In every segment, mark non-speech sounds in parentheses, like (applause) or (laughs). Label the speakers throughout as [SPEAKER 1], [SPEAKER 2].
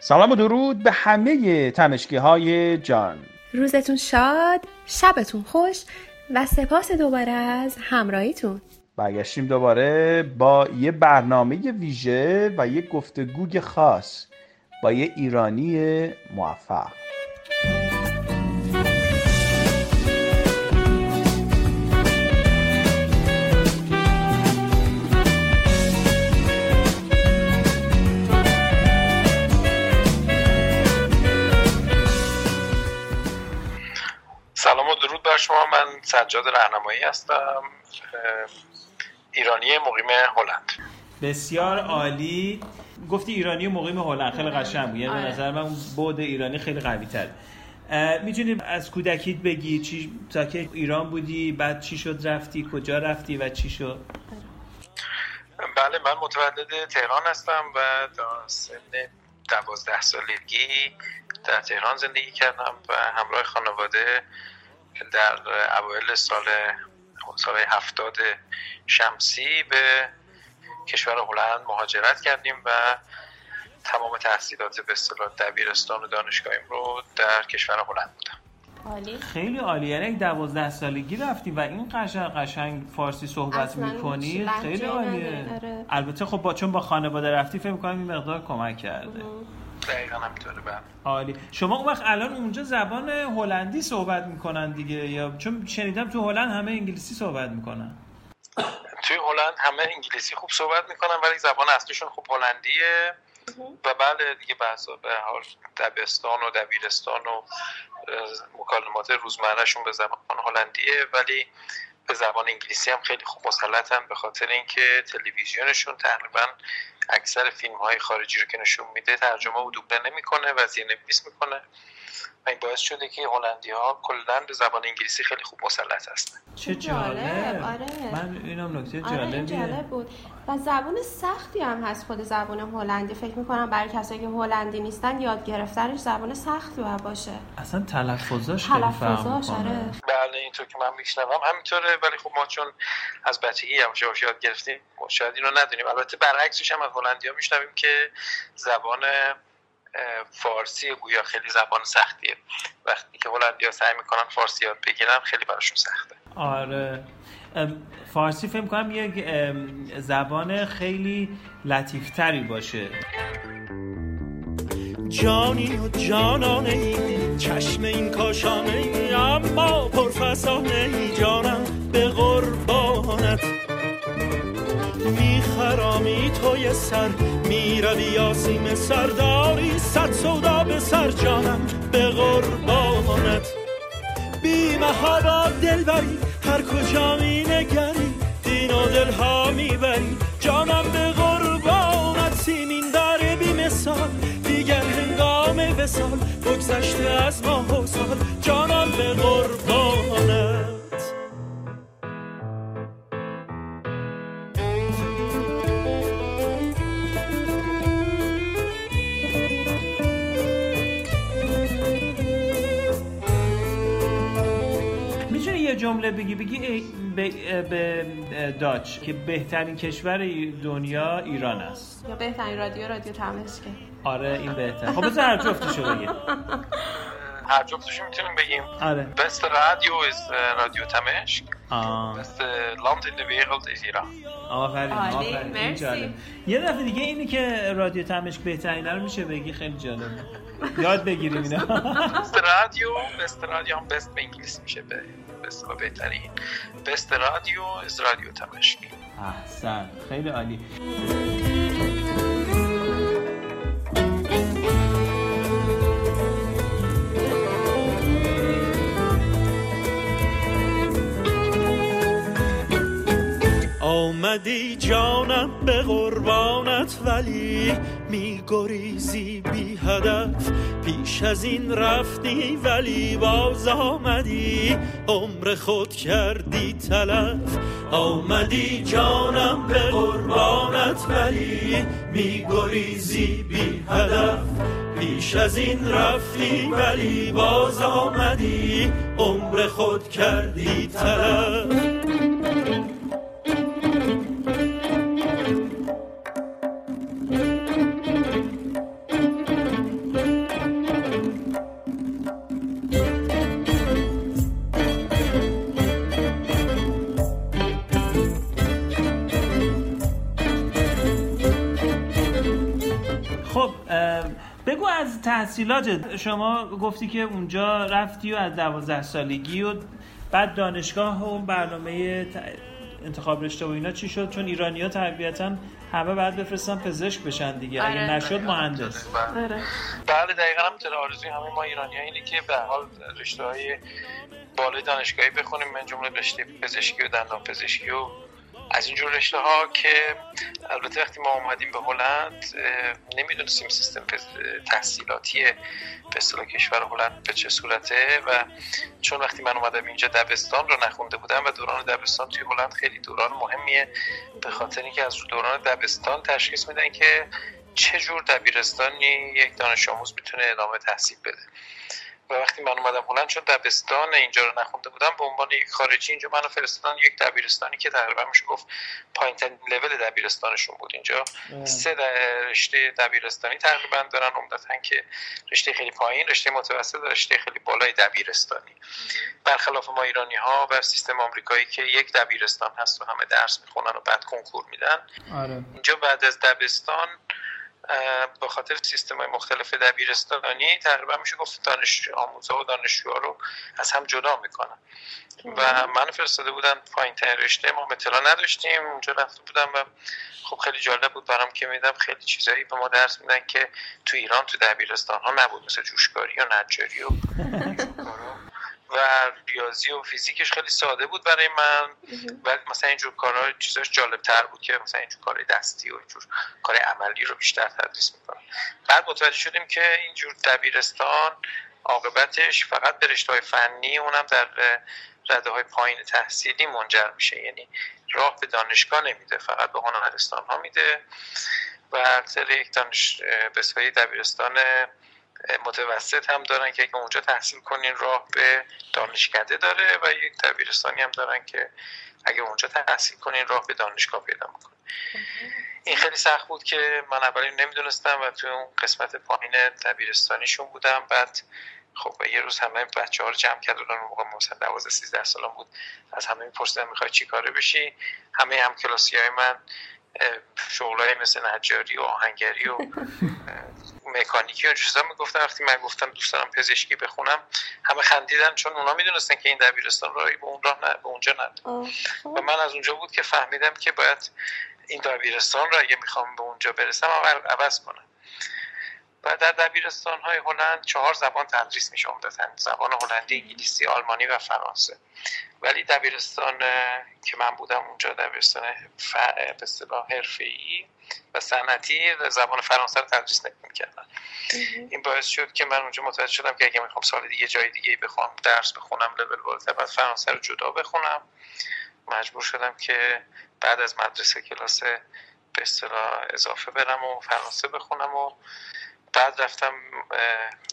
[SPEAKER 1] سلام و درود به همه تمشکی های جان.
[SPEAKER 2] روزتون شاد شبتون خوش و سپاس دوباره از همراهیتون.
[SPEAKER 1] برگشتیم دوباره با یه برنامه ویژه و یه گفتگوی خاص با یه ایرانی موفق.
[SPEAKER 3] شما من سجاد رهنمایی هستم ایرانی مقیم هلند.
[SPEAKER 4] بسیار عالی. گفتی ایرانی مقیم هلند خیلی قشنگ بود یعنی به
[SPEAKER 2] آره.
[SPEAKER 4] نظر من اون بود ایرانی خیلی قوی تر می‌تونی از کودکیت بگی چی تا که ایران بودی بعد چی شد رفتی کجا رفتی و چی شد؟
[SPEAKER 3] بله من متولد تهران هستم و تا سن دوازده سالگی در تهران زندگی کردم و همراه خانواده در اوایل سال سال هفتاد شمسی به کشور هلند مهاجرت کردیم و تمام تحصیلات به اصطلاح دبیرستان و دانشگاهیم رو در کشور هلند بودم.
[SPEAKER 2] عالی.
[SPEAKER 4] خیلی عالی. یعنی دوازده سالگی رفتی و این قشنگ قشنگ فارسی صحبت می‌کنی؟ خیلی عالیه. البته خب با چون با خانواده رفتی فکر می‌کنم این مقدار کمک کرده.
[SPEAKER 3] دقیقا همینطوره بله.
[SPEAKER 4] عالی. شما اون وقت الان اونجا زبان هلندی صحبت می‌کنن دیگه یا چون شنیدم تو هلند همه انگلیسی صحبت می‌کنن.
[SPEAKER 3] توی هلند همه انگلیسی خوب صحبت می‌کنن ولی زبان اصلیشون خوب هلندیه. و بله دیگه بحثا به حال دبستان و دبیرستان و مکالمات روزمرهشون به زبان هلندیه ولی به زبان انگلیسی هم خیلی خوب مسلطن به خاطر اینکه تلویزیونشون تقریبا اکثر فیلم های خارجی رو که نشون میده ترجمه و دوبله نمی‌کنه و زیرنویس می‌کنه. و این باعث شده که هلندی ها کلا به زبان انگلیسی خیلی خوب مسلط هستن.
[SPEAKER 4] چه
[SPEAKER 2] جالب،
[SPEAKER 4] جالب
[SPEAKER 2] آره.
[SPEAKER 4] من اینم نکته
[SPEAKER 2] آره
[SPEAKER 4] جالبیه.
[SPEAKER 2] جالب بود. و زبان سختی هم هست خود زبان هلندی. فکر می‌کنم برای کسایی که هلندی نیستن یاد گرفتنش زبان سختی باید باشه.
[SPEAKER 4] اصلا تلفظاش
[SPEAKER 2] تلفظاش
[SPEAKER 4] می‌کنه.
[SPEAKER 2] آره.
[SPEAKER 3] بله اینطور که من میشنوم همینطوره. ولی خب ما چون از بچگی یواش یواش یاد گرفتیم شاید اینو ندونیم. البته برعکسش هم از هلندی ها میشنویم که زبان فارسی گویا خیلی زبان سختیه. وقتی که هلندی ها سعی می‌کنن فارسی یاد بگیرن خیلی براشون سخته.
[SPEAKER 4] آره. فارسی فکر کنم یک زبان خیلی لطیفتری باشه.
[SPEAKER 5] جانی و جانانه ای چشم این کاشانه ای اما پرفسانه ای جانم به قربانت. میخرامی توی سر می‌روی یاسیم سرداری صد سودا به سر جانم به قربانت. بی محابا دل بری هر کجا می نگری دین و می بری. جانم به قربانت سیمین داره بی مثال دیگر هنگام وسال بگذشته از ماه و جانم به قربانت.
[SPEAKER 4] جمله بگی بگی به, به داچ که بهترین کشور دنیا ایران است.
[SPEAKER 2] یا بهترین رادیو رادیو تمشکه
[SPEAKER 4] آره این بهتر. خب بذار هر جفتشو بگی. (laughs)
[SPEAKER 3] هر جفتشو می‌تونیم بگیم.
[SPEAKER 4] آره.
[SPEAKER 3] beste رادیو از رادیو تمشک. land in de wereld is ایران.
[SPEAKER 4] آفرین آفرین این
[SPEAKER 2] مرسی.
[SPEAKER 4] جالب. یه دفعه دیگه اینی که رادیو تمشک بهترینه رو میشه بگی خیلی جالب. یاد بگیریم اینا (laughs)
[SPEAKER 3] بست رادیو بست رادیو هم بست به انگلیسی میشه به اصطلاح بهترین. بست رادیو از رادیو تمشک.
[SPEAKER 4] احسن خیلی عالی.
[SPEAKER 5] آمدی جانم به قربانت ولی می گریزی بی هدف. پیش از این رفتی ولی باز آمدی. عمر خود کردی تلف. آمدی جانم به قربانت ولی می گریزی بی هدف. پیش از این رفتی ولی باز آمدی. عمر خود کردی تلف.
[SPEAKER 4] بگو از تحصیلات شما گفتی که اونجا رفتی و از دوازده سالگی و بعد دانشگاه و برنامه انتخاب رشته و اینا چی شد؟ چون ایرانی ها طبیعتا همه بعد بفرستن پزشک بشن دیگه. اگه
[SPEAKER 2] آره.
[SPEAKER 4] نشد مهندس.
[SPEAKER 2] آره.
[SPEAKER 3] بله دقیقا هم آرزوی همه ما ایرانی ها اینه که به حال رشته های بالای دانشگاهی بخونیم. من جمله رشته پزشکی و دندان پزشکی و از اینجور رشته ها که البته وقتی ما اومدیم به هلند نمی‌دونستیم سیستم تحصیلاتی به اصطلاح کشور هلند به چه صورته و چون وقتی من اومدم اینجا دبستان رو نخونده بودم و دوران دبستان توی هلند خیلی دوران مهمیه به خاطر اینکه از دوران دبستان تشخیص میدن که چه جور دبیرستانی یک دانش آموز می‌تونه ادامه تحصیل بده. و وقتی من اومدم هلند چون دبستان اینجا رو نخونده بودم به عنوان یک خارجی اینجا منو فرستادن یک دبیرستانی که تقریبا میشه گفت پایین ترین لول دبیرستانشون بود اینجا. سه رشته دبیرستانی تقریبا دارن عمدتا که رشته خیلی پایین رشته متوسط و رشته خیلی بالای دبیرستانی. برخلاف ما ایرانی ها و سیستم آمریکایی که یک دبیرستان هست و همه درس می‌خونن و بعد کنکور میدن.
[SPEAKER 4] آره.
[SPEAKER 3] اینجا بعد از دبستان به خاطر سیستم های مختلف دبیرستانی تقریبا میشه گفت دانش آموزا و دانشجوها رو از هم جدا می‌کنن. و من فرستاده بودن پایین ترین رشته ما اطلاع نداشتیم اونجا رفته بودم و خب خیلی جالب بود برام که میدم خیلی چیزایی به ما درس میدن که تو ایران تو دبیرستان ها نبود مثل جوشکاری و نجاری و (laughs) و ریاضی و فیزیکش خیلی ساده بود برای من. ولی مثلا اینجور کارها چیزاش جالب تر بود که مثلا اینجور کار دستی و اینجور کار عملی رو بیشتر تدریس می‌کنم بعد متوجه شدیم که اینجور دبیرستان عاقبتش فقط به رشته های فنی اونم در رده های پایین تحصیلی منجر میشه. یعنی راه به دانشگاه نمیده فقط به هنرستان ها میده. و اکثر یک دانش به دبیرستان متوسط هم دارن که اگه اونجا تحصیل کنین راه به دانشکده داره و یک دبیرستانی هم دارن که اگه اونجا تحصیل کنین راه به دانشگاه پیدا می‌کنه. این خیلی سخت بود که من اولی نمی‌دونستم و توی اون قسمت پایین دبیرستانیشون بودم. بعد خب یه روز همه بچه ها رو جمع کرد اون موقع مثلا 12 13 سالم بود. از همه میپرسیدم می‌خوای چی کاره بشی؟ همه هم کلاسی های من شغلای مثل نجاری و آهنگری و مکانیکی و چیزا می‌گفتن. وقتی من گفتم دوست دارم پزشکی بخونم همه خندیدن چون اونا می‌دونستن که این دبیرستان راهی به اون راه نه به اونجا نداره و من از اونجا بود که فهمیدم که باید این دبیرستان رو اگه می‌خوام به اونجا برسم اول عوض کنم. و در دبیرستان های هلند چهار زبان تدریس میشه عمدتا. زبان هلندی انگلیسی آلمانی و فرانسه. ولی دبیرستان که من بودم اونجا دبیرستان به اصطلاح حرفه‌ای و صنعتی زبان فرانسه رو تدریس نمی‌کردن. این باعث شد که من اونجا متوجه شدم که اگه می‌خوام سال دیگه جای دیگه بخوام درس بخونم لول بالاتر بعد فرانسه رو جدا بخونم مجبور شدم که بعد از مدرسه کلاس به اصطلاح اضافه برم و فرانسه بخونم و بعد رفتم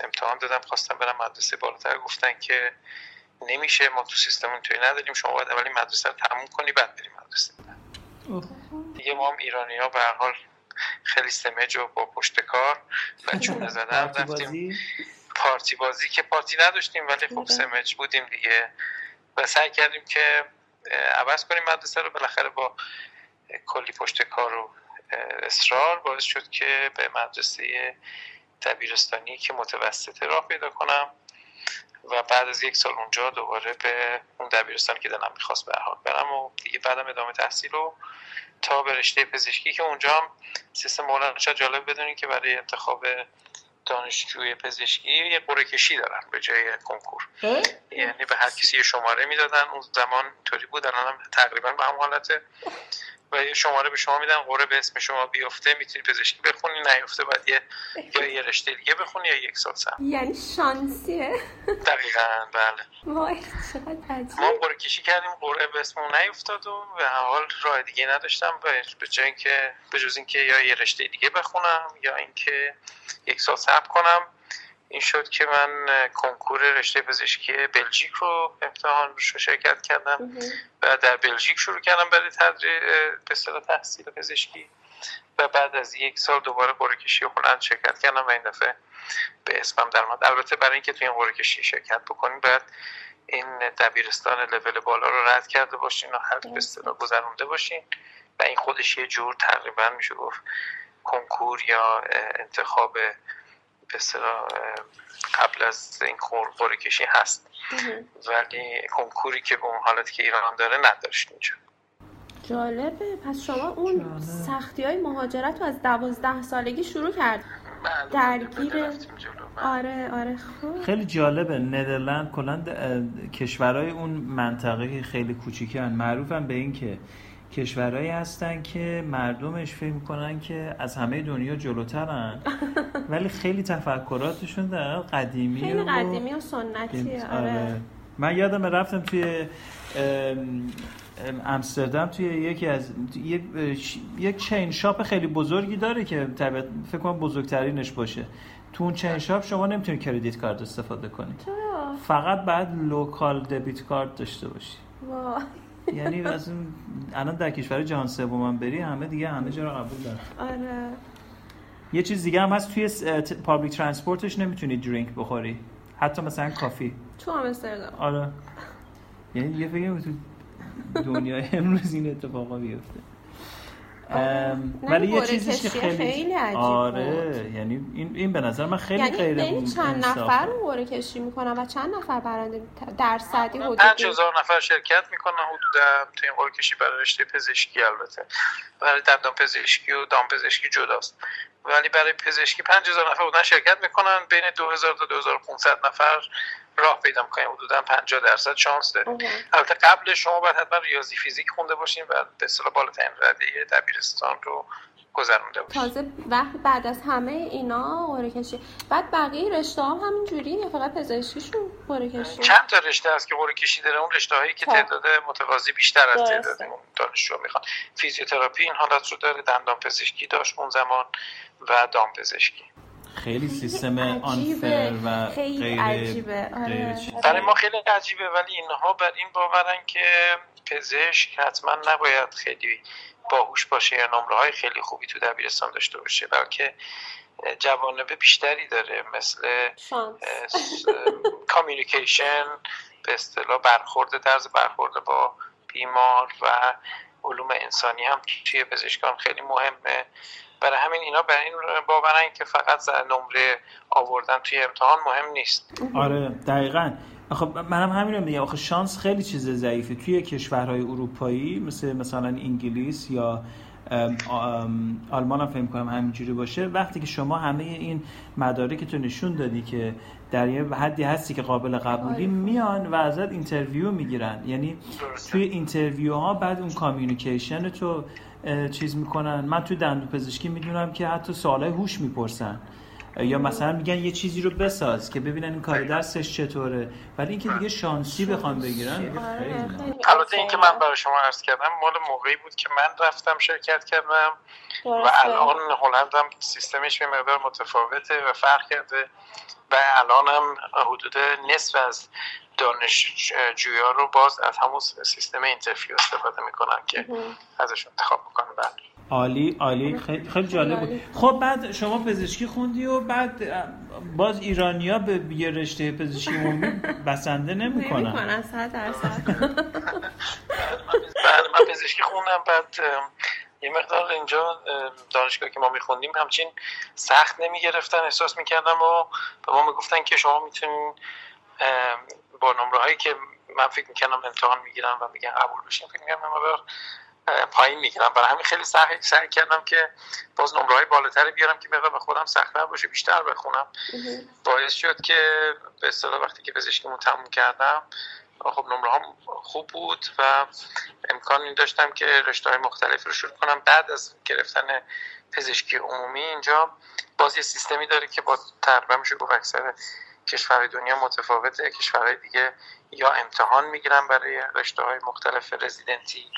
[SPEAKER 3] امتحان دادم خواستم برم مدرسه بالاتر. گفتن که نمیشه ما تو سیستم توی نداریم شما باید اولی مدرسه رو تموم کنی بعد بریم مدرسه. دیگه ما هم ایرانی ها به حال خیلی سمج و با پشت کار و چونه (laughs) زدن رفتیم. پارتی بازی که پارتی نداشتیم ولی خب سمج بودیم دیگه. و سعی کردیم که عوض کنیم مدرسه رو. بالاخره با کلی پشت کار و اصرار باعث شد که به مدرسه دبیرستانی که متوسط راه پیدا کنم و بعد از یک سال اونجا دوباره به اون دبیرستان که دلم می‌خواست به حال برم و دیگه بعدم ادامه تحصیل رو تا به رشته پزشکی که اونجا هم سیستم مولانا شاید جالب بدونین که برای انتخاب دانشجوی پزشکی یه قرعه کشی دارن به جای کنکور. یعنی به هر کسی یه شماره می‌دادن. اون زمان طوری بود. الان هم تقریبا به هم حالته. و یه شماره به شما میدن قرعه به اسم شما بیفته می‌تونی پزشکی بخونی نیفته بعد یه یا یه رشته دیگه بخونی یا یک سال سن
[SPEAKER 2] یعنی شانسیه.
[SPEAKER 3] دقیقا بله.
[SPEAKER 2] وای چقدر
[SPEAKER 3] ما قرعه کشی کردیم قرعه به اسم نیفتاد و به حال راه دیگه نداشتم به جای اینکه به جز اینکه یا یه رشته دیگه بخونم یا اینکه یک سال صبر کنم این شد که من کنکور رشته پزشکی بلژیک رو امتحان رو شرکت کردم و در بلژیک شروع کردم برای تدریس به تحصیل پزشکی و بعد از یک سال دوباره قرعه کشی هلند شرکت کردم و این دفعه به اسمم در مد البته برای اینکه تو این قرعه کشی شرکت بکنیم باید این دبیرستان لول بالا رو رد کرده باشین و هر به اصطلاح گذرونده باشین و این خودش یه جور تقریبا میشه گفت کنکور یا انتخاب به قبل از این قرعه کشی هست. ولی کنکوری که به اون حالتی که ایران داره نداشت اینجا.
[SPEAKER 2] جالبه. پس شما اون سختی های مهاجرت رو از دوازده سالگی شروع کرد.
[SPEAKER 3] بله،
[SPEAKER 2] درگیر آره آره خوب.
[SPEAKER 4] خیلی جالبه. ندرلند کلا کشورهای اون منطقه خیلی کوچیکی هن معروفن به این که کشورهایی هستن که مردمش فکر می‌کنن که از همه دنیا جلوترن. (laughs) ولی خیلی تفکراتشون در قدیمی
[SPEAKER 2] خیلی قدیمی و سنتی آره. آره.
[SPEAKER 4] من یادم رفتم توی امستردام توی یکی از یک chain shop خیلی بزرگی داره که فکر کنم بزرگترینش باشه. تو اون chain shop شما نمی‌تونید credit card استفاده کنید فقط باید local debit card داشته باشی. یعنی از اون الان در کشور جهان سوم بری همه دیگه همه جا رو قبول دارن.
[SPEAKER 2] آره.
[SPEAKER 4] یه چیز دیگه هم هست توی public transport ش نمی‌تونی drink بخوری. حتی مثلا coffee.
[SPEAKER 2] تو امستردام
[SPEAKER 4] آره. یعنی یه فکر تو دنیای امروز این اتفاقا بیفته. ولی یه چیزی که خیلی,
[SPEAKER 2] خیلی عجیب
[SPEAKER 4] آره یعنی این این به نظر من خیلی
[SPEAKER 2] یعنی
[SPEAKER 4] غیر
[SPEAKER 2] یعنی چند نفر قرعه کشی می‌کنن و چند نفر برنده درصدی حدود
[SPEAKER 3] 5000 نفر شرکت می‌کنن حدودا تو این قرعه کشی برای رشته پزشکی البته. برای دندان پزشکی و دام پزشکی جداست. ولی برای پزشکی 5000 نفر بودن شرکت می‌کنن بین 2000 تا 2500 نفر راه پیدا می‌کنیم. حدودا 50 درصد شانس داریم البته قبل شما باید حتما ریاضی فیزیک خونده باشین و به اصطلاح بالاترین رده دبیرستان رو گذرونده باشین
[SPEAKER 2] تازه وقت بعد از همه اینا قرعه کشی. بعد بقیه رشته هم همین جوری فقط پزشکیشون قرعه کشی.
[SPEAKER 3] چند تا رشته هست که قرعه کشی داره؟ اون رشته هایی که خب. تعداد متقاضی بیشتر از تعداد دانشجو می‌خوان. فیزیوتراپی این حالت رو داره. دندان پزشکی داشت اون زمان و دام پزشکی
[SPEAKER 4] خیلی سیستم آنفر و
[SPEAKER 2] خیلی غیر عجیبه. آره.
[SPEAKER 3] برای ما خیلی عجیبه ولی اینها بر این باورن که پزشک حتما نباید خیلی باهوش باشه یا نمره های خیلی خوبی تو دبیرستان داشته باشه بلکه جوانب بیشتری داره مثل کامیونیکیشن به اصطلاح برخورد طرز برخورد با بیمار و علوم انسانی هم توی پزشکان خیلی مهمه. برای همین اینا برای این باورن که فقط نمره آوردن توی امتحان مهم نیست.
[SPEAKER 4] آره دقیقا. خب منم همین رو میگم. آخه شانس خیلی چیز ضعیفه. توی کشورهای اروپایی مثل مثلا انگلیس یا آلمان هم فکر کنم همینجوری باشه. وقتی که شما همه این مدارک تو نشون دادی که در یه حدی هستی که قابل قبولی میان و ازت interview می‌گیرن. یعنی توی interview ها بعد اون communication تو چیز می‌کنن. من توی دندون پزشکی می‌دونم که حتی سوالای هوش می‌پرسن. یا مثلا میگن یه چیزی رو بساز که ببینن این کار دستش چطوره. ولی اینکه دیگه شانسی بخوام بگیرن
[SPEAKER 3] البته اینکه من برای شما عرض کردم مال موقعی بود که من رفتم شرکت کردم و الان هلند هم سیستمش به مقدار متفاوته و فرق کرده و الان هم حدود نصف از دانشجویا رو باز از همون سیستم اینترفیو استفاده می‌کنن که ازش انتخاب می‌کنن. بعد
[SPEAKER 4] عالی عالی. خیلی, خیلی جالب بود. خب بعد شما پزشکی خوندی و بعد باز ایرانیا به یه رشته پزشکی عمومی (laughs) بسنده نمی‌کنن.
[SPEAKER 2] نمی‌کنن صد درصد. (laughs)
[SPEAKER 3] من پزشکی خوندم بعد یه مقدار اینجا دانشگاه که ما میخوندیم همچین سخت نمی‌گرفتن احساس می‌کردم و به ما می‌گفتن که شما می‌تونین با نمره هایی که من فکر می‌کنم امتحان می‌گیرم و میگن قبول بشین فکر می‌کنم پایین می‌گیرم. برای همین خیلی سعی سعی کردم که باز نمره های بالاتری بیارم که مقدار به خودم سختتر باشه بیشتر بخونم. باعث شد که به اصطلاح وقتی که پزشکیمو تموم کردم خب نمره هم خوب بود و امکان این داشتم که رشته های مختلف رو شروع کنم. بعد از گرفتن پزشکی عمومی اینجا باز یه سیستمی داره که با تقریبا میشه گفت اکثر کشورهای دنیا متفاوته کشورهای دیگه یا امتحان می‌گیرن برای رشته های مختلف رزیدنتی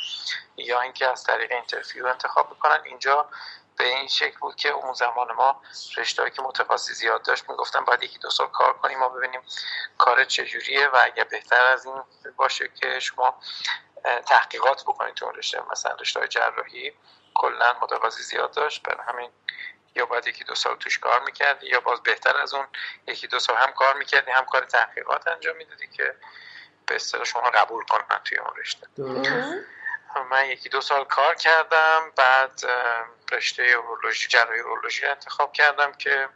[SPEAKER 3] یا اینکه از طریق اینترفیو انتخاب می‌کنن. اینجا به این شکل بود که اون زمان ما رشته که متخصصی زیاد داشت می‌گفتن باید یکی دو سال کار کنیم ما ببینیم کار چجوریه و اگر بهتر از این باشه که شما تحقیقات بکنید تو رشته. مثلا رشته های جراحی کلا متخصصی زیاد داشت. برای همین یا باید یکی دو سال توش کار می‌کردی یا باز بهتر از اون یکی دو سال هم کار می‌کردی هم کار تحقیقات انجام می‌دادی که به اصطلاح شما قبول کنن توی اون رشته. من یکی دو سال کار کردم بعد رشته اورولوژی جراحی اورولوژی انتخاب کردم که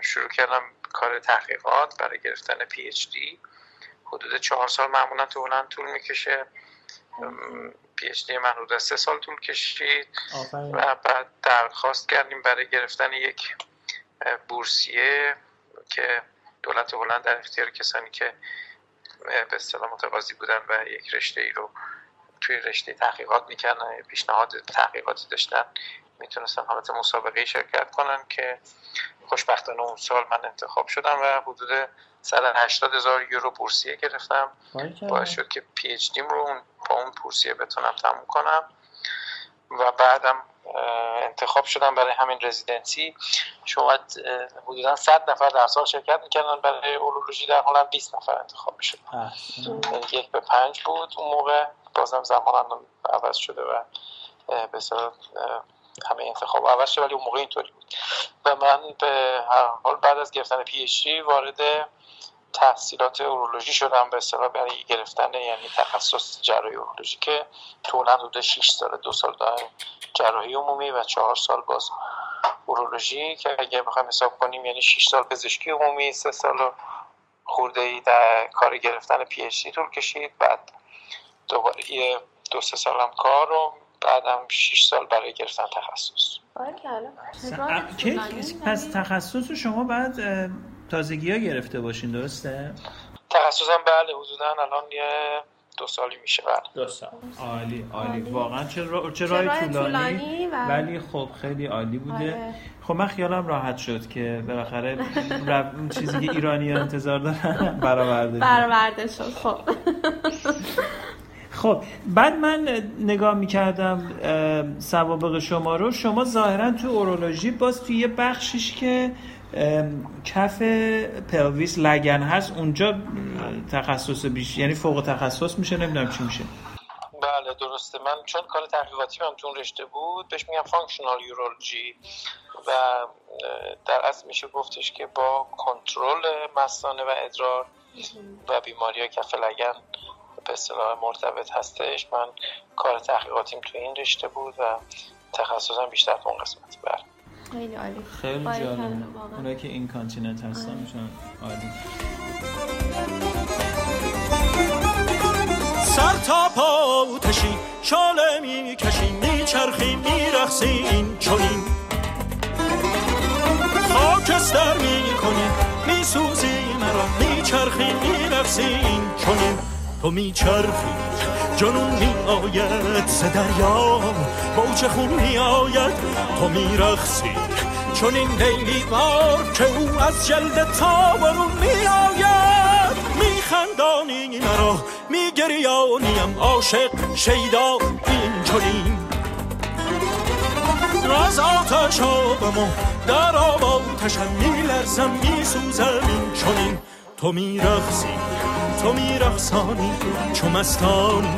[SPEAKER 3] شروع کردم کار تحقیقات برای گرفتن پی اچ دی حدود چهار سال معمولا تو هلند طول می‌کشه. پی اچ دی من حدود سه سال طول کشید و بعد درخواست کردیم برای گرفتن یک بورسیه که دولت هلند در اختیار کسانی که به اصطلاح متقاضی بودن و یک رشته ای رو توی رشته تحقیقات می‌کردن پیشنهاد تحقیقاتی داشتن. می‌تونستن حالت مسابقه شرکت کنن که خوشبختانه اون سال من انتخاب شدم و حدود 180 هزار یورو بورسیه گرفتم. باعث شد که پی اچ دیم رو با اون بورسیه بتونم تموم کنم. و بعدم انتخاب شدم برای همین رزیدنسی. شما حدودا 100 نفر در سال شرکت می‌کردن. برای اورولوژی در هلند 20 نفر انتخاب می‌شد. یعنی یک به پنج بود. اون موقع بازم زمان عوض شده و به همه انتخاب عوض شده ولی اون موقع اینطوری بود. و من به هر حال بعد از گرفتن پی اچ وارد تحصیلات اورولوژی شدم به اصطلاح برای گرفتن یعنی تخصص جراحی اورولوژی که تو حدود 6 سال دو سال دارم جراحی عمومی و چهار سال باز اورولوژی که اگه بخوایم حساب کنیم یعنی 6 سال پزشکی عمومی سه سال خورده ای در کار گرفتن پی اچ طول کشید. بعد دوباره یه دو سه سالم کار رو بعدم 6 سال برای گرفتن تخصص.
[SPEAKER 4] پس تخصص شما بعد تازگی ها گرفته باشین درسته؟
[SPEAKER 3] تخصصم بله حدودا الان یه دو سالی میشه بله.
[SPEAKER 4] دو سال. عالی عالی. واقعا چه, را... چه رای طولانی؟ ولی خب خیلی عالی بوده. آره. خب من خیالم راحت شد که بالاخره اون چیزی که ایرانی ها انتظار دارن برآورده
[SPEAKER 2] برآورده شد خب. (laughs)
[SPEAKER 4] خب بعد من نگاه می‌کردم سوابق شما رو. شما ظاهرا تو اورولوژی باز توی یه بخشش که کف pelvis لگن هست اونجا تخصص بیش یعنی فوق تخصص میشه نمی‌دونم چی میشه.
[SPEAKER 3] بله درسته. من چون کار تحقیقاتی من تو رشته بود بهش میگم functional urology و در اصل میشه گفتش که با کنترل مثانه و ادرار و بیماری کف لگن به اصطلاح مرتبط هستش. من کار تحقیقاتیم تو این رشته بود و تخصصم بیشتر تو اون قسمت. بله.
[SPEAKER 2] خیلی عالی.
[SPEAKER 4] خیلی جالب. اونایی که این کانتیننت هستن آره. میشن عالی.
[SPEAKER 5] سر تا پا آتشی شاله می کشیم می چرخیم می رخصیم چونیم خاکستر می کنیم می سوزی مرا می چرخیم می رخصیم چونیم تو می چرخی. جنون می آید ز دریا. موج خون می آید تو می رخصی چون این لیلی بار که او از جلد تا برون می آید. می خندانی مرا می گریانیم عاشق شیدا این چنین. راز آتش آبم در آب آتشم می لرزم می سوزم این چنین. تو می رخصی تو می رخصانی چو مستانی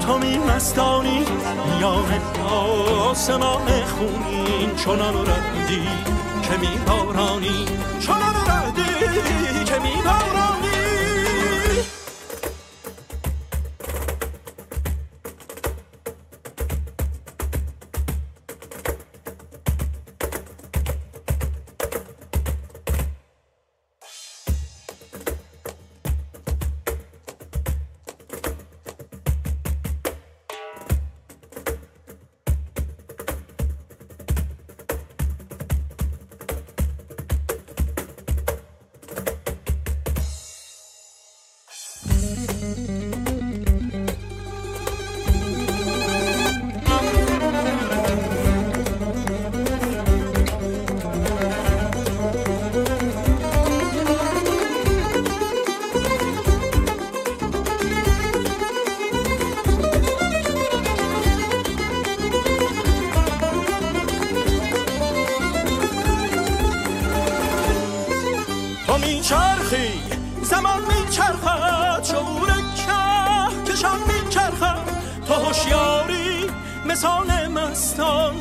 [SPEAKER 5] تو می مستانی میان آسمان خونین چنان ردی که می بارانی چنان ردی که می بارانی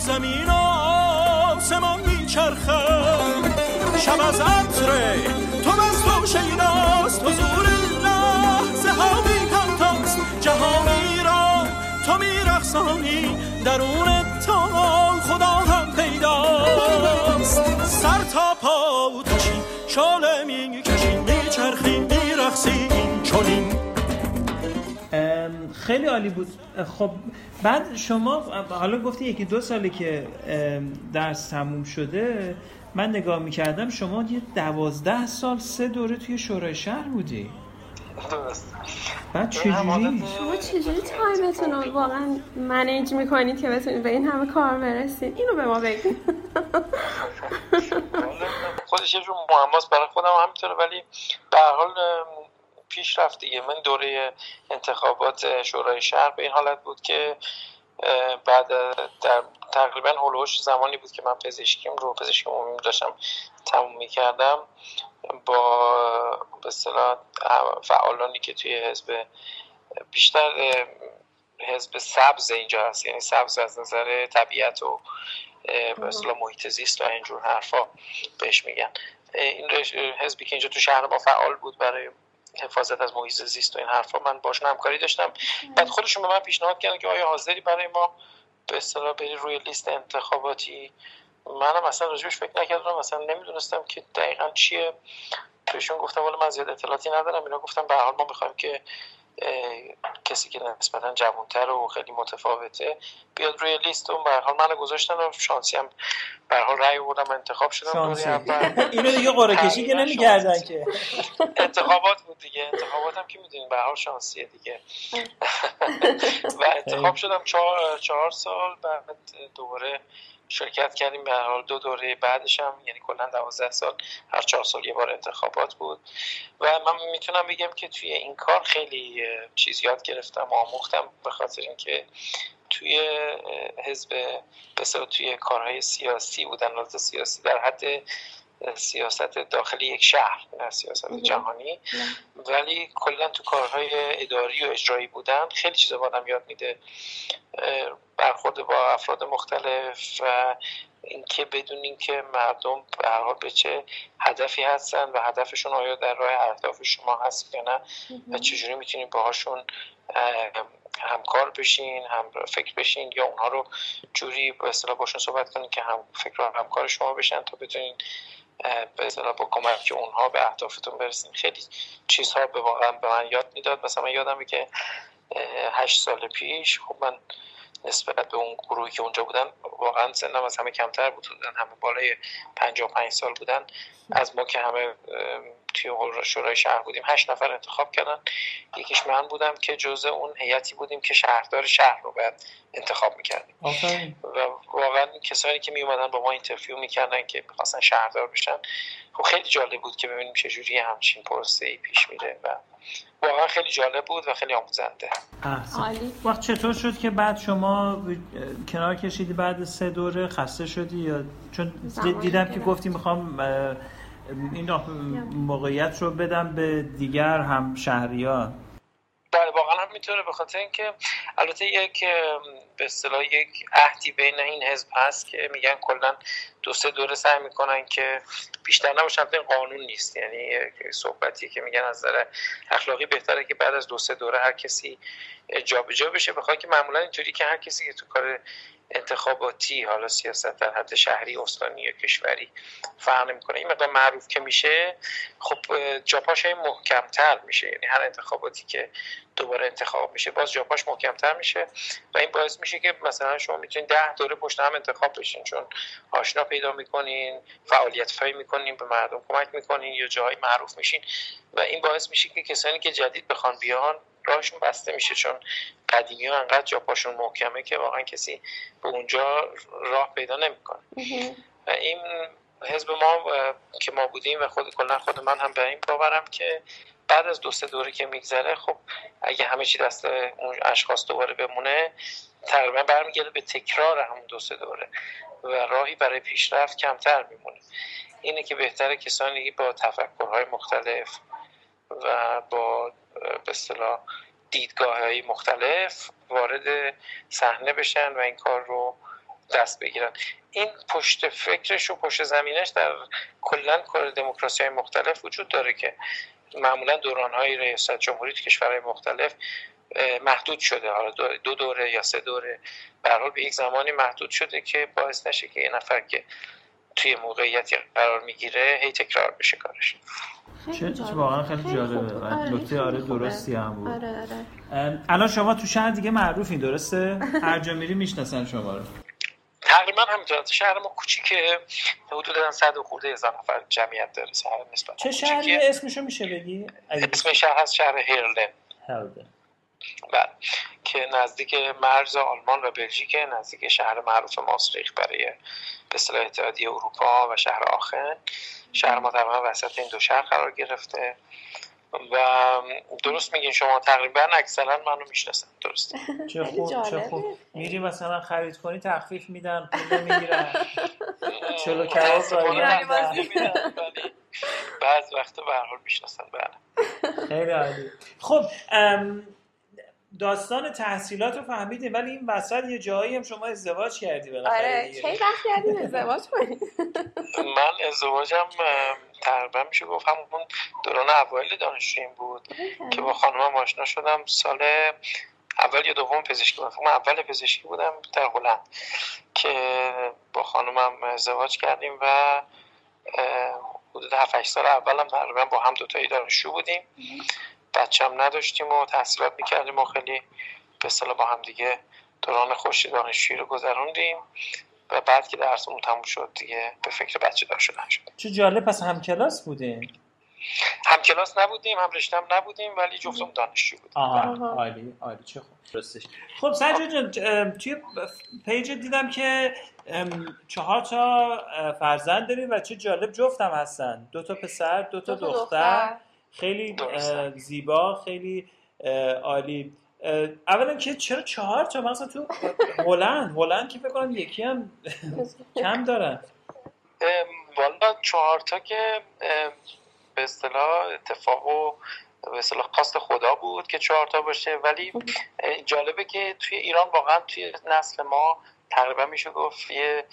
[SPEAKER 5] زمین آسمان چرخ، شب از عطره تو از تو شیناست حضور لحظه ها میکنتاست جهانی را تو میرخصانی درون تو خدا هم پیداست. سر تا پا و تشی چاله می‌کشی میچرخی میرخصی چونین
[SPEAKER 4] خیلی عالی بود. خب بعد شما حالا گفتی یکی دو سالی که درس تموم شده من نگاه می‌کردم شما یه دوازده سال سه دوره توی شورای شهر بودی.
[SPEAKER 3] درست.
[SPEAKER 4] بعد چجوری؟
[SPEAKER 2] شما چجوری تایمتون رو واقعا منیج می‌کنید که بتونید به این همه کار برسید؟ اینو به ما بگید. (laughs)
[SPEAKER 3] خودش یه جور معماست برای خودم همینطوره ولی به حال پیش رفت دیگه. من دوره انتخابات شورای شهر به این حالت بود که بعد در تقریبا هلوش زمانی بود که من پزشکیم رو پزشکی عمومی داشتم تموم می‌کردم. با به فعالانی که توی حزب بیشتر حزب سبز اینجا هست. یعنی سبز از نظر طبیعت و به اصطلاح محیط زیست و اینجور حرفا بهش میگن. این حزبی که اینجا تو شهر ما فعال بود برای حفاظت از محیط زیست و این حرفا. من باشون همکاری داشتم. بعد خودشون به من پیشنهاد کردن که آیا حاضری برای ما به اصطلاح بری روی لیست انتخاباتی؟ منم اصلا راجبش فکر نکردم. مثلا نمی‌دونستم که دقیقا چیه. بهشون گفتم ولی من زیاد اطلاعاتی ندارم. اینا گفتم به حال ما می‌خوایم که کسی که نسبتا جوانتر و خیلی متفاوته بیاد روی لیست. اون به حال من گذاشتن و شانسی هم به حال رأی بردم انتخاب شدم. (laughs)
[SPEAKER 4] اینو دیگه قرعه کشی که نمی‌کردن که.
[SPEAKER 3] انتخابات بود دیگه. انتخابات هم که می‌دونین به حال شانسیه دیگه. (laughs) و انتخاب شدم چهار, چهار سال بعد دوباره شرکت کردیم. به حال دو دوره بعدش هم یعنی کلا 12 سال هر چهار سال یه بار انتخابات بود. و من می‌تونم بگم که توی این کار خیلی چیز یاد گرفتم و آموختم به خاطر اینکه توی حزب بسیار توی کارهای سیاسی بودن سیاسی در حد سیاست داخلی یک شهر نه سیاست جهانی. ولی کلا تو کارهای اداری و اجرایی بودن خیلی چیزا آدم یاد میده. برخورد با افراد مختلف و اینکه بدونین که مردم به هر حال به چه هدفی هستن و هدفشون آیا در راه اهداف شما هست یا نه و چجوری می‌تونین باهاشون همکار بشین هم فکر بشین یا اونها رو جوری به اصطلاح باشون صحبت کنین که هم فکر و همکار شما بشن تا بتونین به اصطلاح با کمک اونها به اهدافتون برسین خیلی چیزها به واقعا به من یاد می‌داد. مثلا من یادمه که هشت سال پیش خب من نسبت به اون گروهی که اونجا بودن واقعا سنم از همه کمتر بود. بودن همه بالای 55 سال بودن. از ما که همه توی شورای شهر بودیم هشت نفر انتخاب کردن. یکیش من بودم که جزء اون هیئتی بودیم که شهردار شهر رو باید انتخاب می‌کردیم. و واقعا کسانی که میومدن با ما اینترفیو می‌کردن که می‌خواستن شهردار بشن. خب خیلی جالب بود که ببینیم چجوری همچین پروسه پیش میره و واقعا خیلی جالب بود و خیلی آموزنده.
[SPEAKER 2] عالی.
[SPEAKER 4] وقت چطور شد که بعد شما کنار کشیدی بعد سه دوره خسته شدی یا چون دیدم که گفتی می‌خوام این موقعیت رو بدم به دیگر هم شهریان
[SPEAKER 3] بله واقعا هم می‌تونه به خاطر اینکه البته یک به اصطلاح یک عهدی بین این حزب هست که میگن کلا دو سه دوره سعی می‌کنن که بیشتر نباشن قانون نیست. یعنی صحبتی که میگن از نظر اخلاقی بهتره که بعد از دو سه دوره هر کسی جابجا بشه. بخواد که معمولا اینطوری که هر کسی که تو کار انتخاباتی حالا سیاست در حد شهری استانی یا کشوری فرق نمی‌کنه. این مقدار معروف که میشه خب جاپاش محکمتر میشه. یعنی هر انتخاباتی که دوباره انتخاب میشه باز جاپاش محکمتر میشه و این باعث میشه که مثلا شما می‌تونید ده دوره پشت هم انتخاب بشین. چون آشنا پیدا می‌کنین فعالیت فایی می‌کنین به مردم کمک می‌کنین یا جایی معروف میشین. و این باعث میشه که کسانی که جدید بخوان بیان راهشون بسته میشه چون قدیمی ها انقدر جا پاشون محکمه که واقعا کسی به اونجا راه پیدا نمی‌کنه. و این حزب ما که ما بودیم و خود کلا خود من هم به این باورم که بعد از دو سه دوره که میگذره خب اگه همه چی دست اون اشخاص دوباره بمونه تقریبا برمیگرده به تکرار همون دو سه دوره و راهی برای پیشرفت کمتر میمونه. اینه که بهتره کسانی با تفکرهای مختلف و با به اصطلاح دیدگاه های مختلف وارد صحنه بشن و این کار رو دست بگیرن. این پشت فکرش و پشت زمینش در کلا کار دموکراسی های مختلف وجود داره که معمولا دوران های ریاست جمهوری کشورهای مختلف محدود شده. حالا دو دوره یا سه دوره. به به یک زمانی محدود شده که باعث نشه که یه نفر که توی موقعیتی قرار می‌گیره هی تکرار بشه کارش.
[SPEAKER 4] چه واقعا خیلی جالبه.
[SPEAKER 2] آره،
[SPEAKER 4] نکته آره
[SPEAKER 2] خیلی خوبه.
[SPEAKER 4] درستی هم بود.
[SPEAKER 2] آره آره.
[SPEAKER 4] الان شما تو شهر دیگه معروفین درسته؟ (laughs) هر جا میری می‌شناسن شما رو.
[SPEAKER 3] تقریبا همینطور. شهر ما کوچیکه. حدودا صد و خورده هزار نفر جمعیت داره شهر نسبت
[SPEAKER 4] چه شهری اسمشو میشه بگی؟
[SPEAKER 3] اسم شهر هست شهر هرلن.
[SPEAKER 4] هلده.
[SPEAKER 3] بله. که نزدیک مرز آلمان و بلژیک نزدیک شهر معروف ماستریخ برای به اصطلاح اتحادیه اروپا و شهر آخر. شهر ما تقریبا وسط این دو شهر قرار گرفته. و درست میگین شما تقریبا اکثرا منو می‌شناسن. درست. (laughs)
[SPEAKER 4] چه خوب چه. خوب میری مثلا خرید کنی تخفیف میدن پول می‌گیرن (laughs) چلو کباب.
[SPEAKER 3] بعض وقتا به هر حال می‌شناسن. بله.
[SPEAKER 4] خیلی عالی. خب داستان تحصیلات رو فهمیدیم ولی این وسط یه جایی هم شما ازدواج کردی بالاخره
[SPEAKER 2] آره. کی وقت کردین ازدواج کنید
[SPEAKER 3] من ازدواجم تقریبا میشه گفت همون دوران اوایل دانشجوییم بود که با خانمم آشنا شدم. سال اول یا دوم پزشکی بودم من اول پزشکی بودم در هلند که با خانمم ازدواج کردیم و حدود 7 سال اولم تقریبا با هم دوتایی دانشجو بودیم. بچه هم نداشتیم و تحصیلات می‌کردیم و خیلی به اصطلاح با هم دیگه دوران خوش دانشجویی رو گذروندیم و بعد که درسمون تموم شد دیگه به فکر بچه دار شدن شد.
[SPEAKER 4] چه جالب پس هم کلاس بودین؟
[SPEAKER 3] هم کلاس نبودیم هم رشته هم نبودیم ولی جفتمون دانشجو بودیم.
[SPEAKER 4] آها. عالی عالی چه خوب. درستش. خب سجاد جان توی پیج دیدم که چهار تا فرزند داری و چه جالب جفت هم هستن. دو تا پسر دو تا
[SPEAKER 2] دو تا
[SPEAKER 4] دختر.
[SPEAKER 2] دختر.
[SPEAKER 4] خیلی زیبا خیلی عالی. اولا که چرا چهار تا؟ مثلا تو هلند هلند که فکر کنم یکی هم کم دارن.
[SPEAKER 3] والا چهار تا که به اصطلاح اتفاق و به اصطلاح خواست خدا بود که چهار تا باشه. ولی جالبه که توی ایران واقعا توی نسل ما تقریبا میشه گفت یه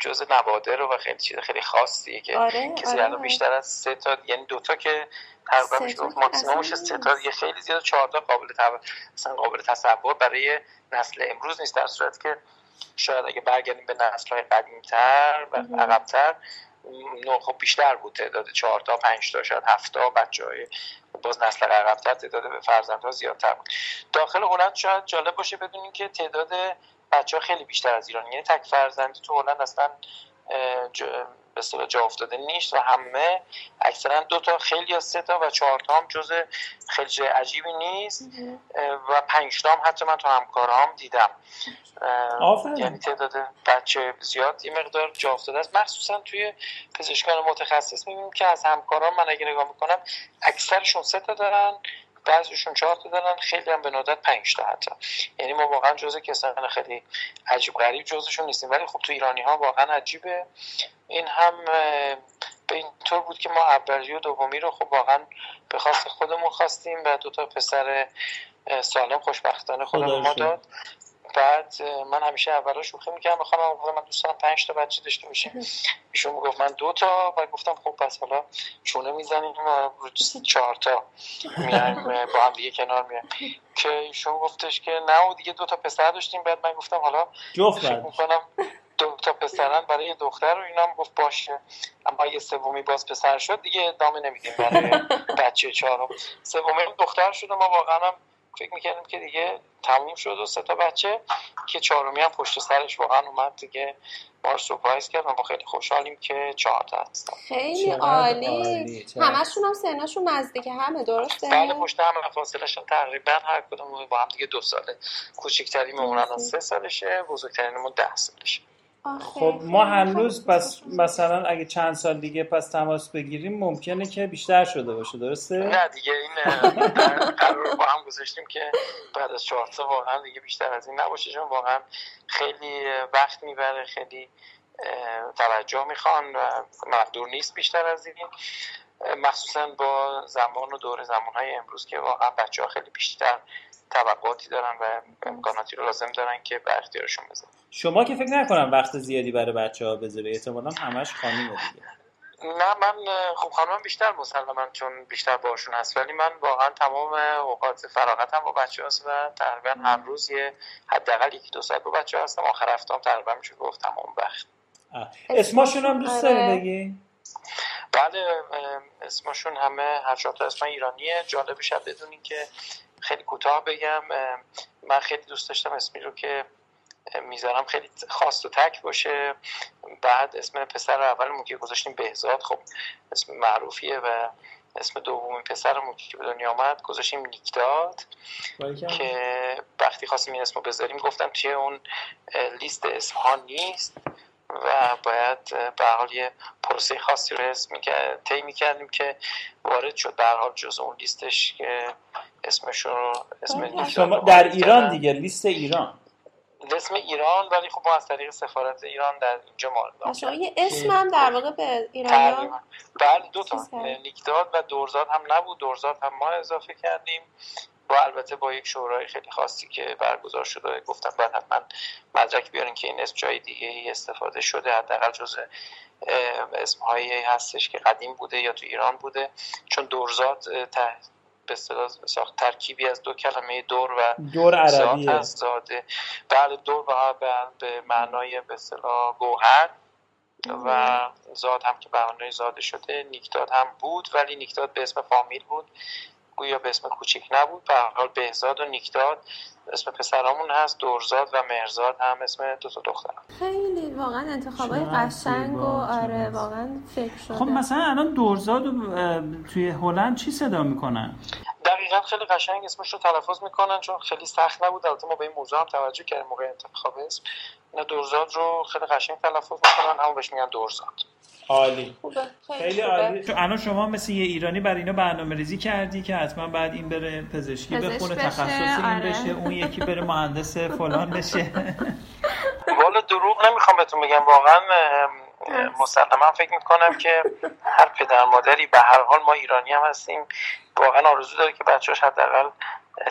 [SPEAKER 3] جز نوادر و خیلی چیز خیلی خاصیه که
[SPEAKER 2] آره
[SPEAKER 3] کسی
[SPEAKER 2] آره
[SPEAKER 3] الان بیشتر از سه تا یعنی دو تا که تقریبا میشه گفت ماکسیمومش سه تا یه خیلی زیاد چهار تا قابل تصور اصلا قابل تصور برای نسل امروز نیست در صورت که شاید اگه برگردیم به نسل های قدیمتر و. عقبتر نه خب بیشتر بود تعداد چهار تا پنج تا شاید هفت تا بچه های باز نسل عقبتر تعداد به فرزندها زیادتر بود داخل هلند شاید جالب باشه بدونیم که تعداد بچه ها خیلی بیشتر از ایران یعنی تک فرزندی تو هلند اصلا به اصطلاح جا افتاده نیست و همه اکثرا دو تا خیلی یا سه تا و چهار تا هم جز خیلی جای عجیبی نیست و پنج تا هم حتی من تو همکارام دیدم. یعنی تعداد بچه زیاد یه مقدار جا افتاده است. مخصوصا توی پزشکان متخصص می‌بینیم که از همکاران من اگه نگاه می‌کنم اکثرشون سه تا دارن بعضیشون چهار تا دارن خیلی هم به ندرت پنج تا حتی. یعنی ما واقعا جزء کسان خیلی عجیب غریب جزشون نیستیم. ولی خب تو ایرانی ها واقعا عجیبه. این هم به این طور بود که ما اولی و دومی رو خب واقعا به خواست خودمون خواستیم و دو تا پسر سالم خوشبختانه خودمون ما. داد. بعد من همیشه اولا شوخی می‌کردم. بخوام من دوست دارم پنج تا بچه داشته باشیم. ایشون می‌گفت من دو تا. و گفتم خب پس حالا چونه می‌زنیم و رو چهار تا میایم با هم دیگه کنار میایم. که ایشون گفتش که نه و دیگه دو تا پسر داشتیم. بعد من گفتم حالا
[SPEAKER 4] جفت
[SPEAKER 3] می‌کنم دو تا پسرن برای یه دختر و اینا هم گفت باشه. اما یه سومی باز پسر شد. دیگه ادامه نمیدیم برای (laughs) بچه چهارم. سومی دختر شد ما واقعا هم فکر می‌کردیم که دیگه تموم شد و سه تا بچه که چهارمی هم پشت سرش واقعا اومد دیگه. ما رو سورپرایز کرد و ما خیلی خوشحالیم که چهار تا هستن.
[SPEAKER 2] خیلی عالی. همشون هم سنشون نزدیک همه درسته؟
[SPEAKER 3] بله پشت هم فاصلهشون تقریبا هر کدوم با هم دیگه دو ساله. کوچکتری مون الان سه سالشه بزرگترینمون ده سالشه.
[SPEAKER 4] خب ما. روز پس مثلا اگه چند سال دیگه پس تماس بگیریم ممکنه که بیشتر شده باشه درسته؟
[SPEAKER 3] نه دیگه این قرار با هم گذاشتیم که بعد از چهار تا واقعا دیگه بیشتر از این نباشه چون واقعا خیلی وقت می‌بره خیلی توجه می‌خوان و مقدور نیست بیشتر از این مخصوصا با زمان و دور زمان های امروز که واقعا بچه ها خیلی بیشتر توقعاتی دارن و امکاناتی رو لازم دارن که به اختیارشون بذارن.
[SPEAKER 4] شما که فکر نکنم وقت زیادی برای بچه ها بذاره احتمالا همش خانومه دیگه.
[SPEAKER 3] نه من خب خانمم بیشتر مسلما چون بیشتر باشون هست ولی من واقعا تمام اوقات فراغتم با بچه هست و تقریبا هر روز یه حداقل یکی دو ساعت با بچه هستم. آخر هفتم تقریبا میشه گفت تمام وقت.
[SPEAKER 4] اسمشون هم دوست داری
[SPEAKER 2] آره.
[SPEAKER 4] بگی؟
[SPEAKER 3] بله اسمشون همه هر چهار تا اسم ایرانیه جالبش هم بدونین که خیلی کوتاه بگم من خیلی دوست داشتم اسمی رو که می‌ذارم خیلی خاص و تک باشه بعد اسم پسر اولمون که گذاشتیم بهزاد خب اسم معروفیه و اسم دومین پسرمون که به دنیا آمد گذاشتیم نیکداد. که وقتی خواستیم این اسم رو بذاریم گفتم توی اون لیست اسم ها نیست و باید به حال یه پروسه خاصی رو اسم طی می‌کردیم که وارد شد به حال جز اون لیستش که اسمشون رو اسم
[SPEAKER 2] آره.
[SPEAKER 4] شما
[SPEAKER 3] رو
[SPEAKER 4] در
[SPEAKER 3] وارد
[SPEAKER 4] ایران. دیگه لیست ایران
[SPEAKER 3] اسم ایران ولی خب ما از طریق سفارت ایران در اینجا
[SPEAKER 2] و شما یه اسم هم در واقع به
[SPEAKER 3] تقریبا بله دو تا. نیکداد و دورزاد هم نبود دورزاد هم ما اضافه کردیم و البته با یک شورای خیلی خاصی که برگزار شده گفتم باید حتما مدرک بیارین که این اسم جای دیگه ای استفاده شده حداقل جز اسم هایی هستش که قدیم بوده یا تو ایران بوده. چون دورزاد به اصطلاح ساخت ترکیبی از دو کلمه دور و
[SPEAKER 4] دور
[SPEAKER 3] زاد
[SPEAKER 4] عربیه.
[SPEAKER 3] هست زاده. بله دور به معنای به اصطلاح گوهر. و زاد هم که به معنای زاده شده نیکداد هم بود ولی نیکداد به اسم فامیل بود. گویا به اسم کوچیک نبود. به هر حال بهزاد و نیکداد اسم پسرامون هست دورزاد و مرزاد هم اسم دو تا دختر
[SPEAKER 2] خیلی واقعا انتخابای قشنگ و آره واقعا فکر شده.
[SPEAKER 4] خب مثلا الان دورزاد توی هلند چی صدا می‌کنن؟
[SPEAKER 3] دقیقا خیلی قشنگ اسمش رو تلفظ می‌کنن چون خیلی سخت نبود. البته ما به این موضوع هم توجه کردیم موقع انتخاب اسم. اینا دورزاد رو خیلی قشنگ تلفظ می‌کنن همون بهش میگن دورزاد.
[SPEAKER 4] عالی.
[SPEAKER 2] خیلی.
[SPEAKER 4] عالی. الان شما مثل یه ایرانی برای اینا برنامه ریزی کردی که حتما بعد این بره پزشکی
[SPEAKER 2] پزشک
[SPEAKER 4] بخونه تخصص این
[SPEAKER 2] آره.
[SPEAKER 4] بشه اون یکی بره مهندس فلان بشه. (laughs) (laughs)
[SPEAKER 3] والا دروغ نمی‌خوام بهتون بگم واقعا مسلما فکر می‌کنم که هر پدر مادری به هر حال ما ایرانی هم هستیم. واقعا آرزو داره که بچه‌هاش حداقل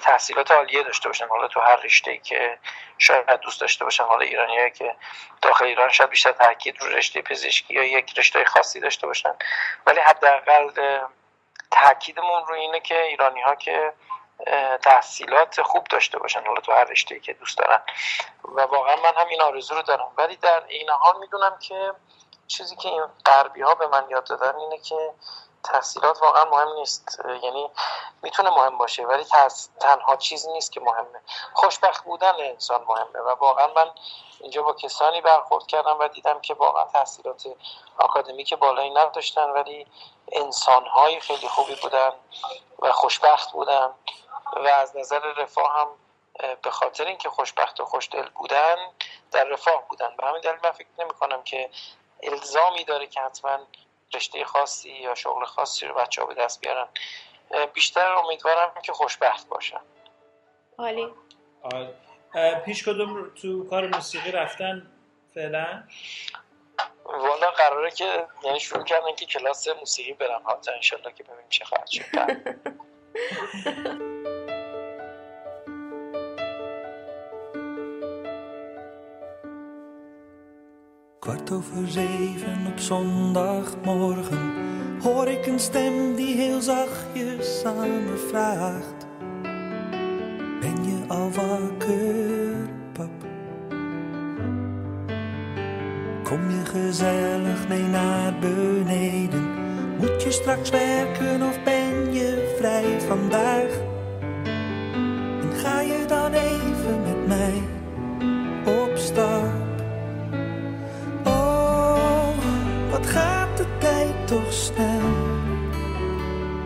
[SPEAKER 3] تحصیلات عالیه داشته باشن. حالا تو هر رشته که شاید دوست داشته باشن حالا ایرانی که داخل ایران شاید بیشتر تاکید رو رشته پزشکی یا یک رشته خاصی داشته باشن. ولی حداقل تاکیدمون رو اینه که ایرانی ها که تحصیلات خوب داشته باشن. حالا تو هر رشته که دوست دارن. و واقعا من هم این آرزو رو دارم. ولی در این حال می‌دونم که چیزی که این غربی ها به من یاد دادن اینه که تحصیلات واقعا مهم نیست. یعنی می‌تونه مهم باشه ولی تنها چیزی نیست که مهمه. خوشبخت بودن انسان مهمه و واقعا من اینجا با کسانی برخورد کردم و دیدم که واقعا تحصیلات آکادمیک بالایی نداشتن ولی انسانهای خیلی خوبی بودن و خوشبخت بودن و از نظر رفاه هم به خاطر اینکه خوشبخت و خوشدل بودن در رفاه بودن. به همین دلیل من فکر نمی کنم که الزامی داره که حتما رشته خاصی یا شغل خاصی رو بچه ها به دست بیارن. بیشتر امیدوارم که خوشبخت باشن.
[SPEAKER 2] عالی.
[SPEAKER 4] عالی. اه، پیش کدوم تو کار موسیقی رفتن فعلا؟
[SPEAKER 3] والا قراره که یعنی شروع کردن که کلاس موسیقی برم حتی انشالله که ببینیم چه خواهد شد (laughs)
[SPEAKER 6] Kwart over zeven op zondagmorgen hoor ik een stem die heel zachtjes aan me vraagt: Ben je al wakker, pap? Kom je gezellig mee naar beneden? Moet je straks werken of ben je vrij vandaag? Toch snel.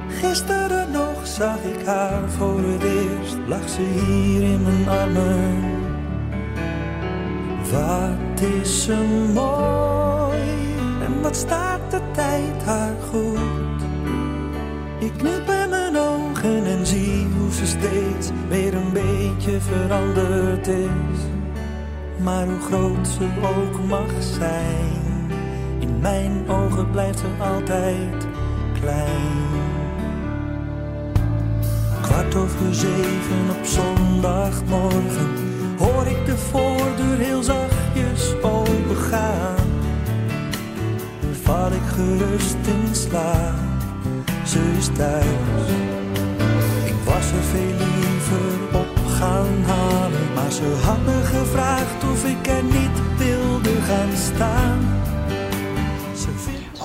[SPEAKER 6] Gisteren nog zag ik haar voor het eerst, lag ze hier in mijn armen. Wat is ze mooi en wat staat de tijd haar goed. Ik knip in mijn ogen en zie hoe ze steeds weer een beetje veranderd is. Maar hoe groot ze ook mag zijn, in mijn ogen blijft ze altijd klein. Kwart over zeven op zondagmorgen hoor ik de voordeur heel zachtjes opengaan. Val ik gerust in slaap, ze is thuis. Ik was er veel liever op gaan halen, maar ze had me gevraagd of ik er niet wilde gaan staan.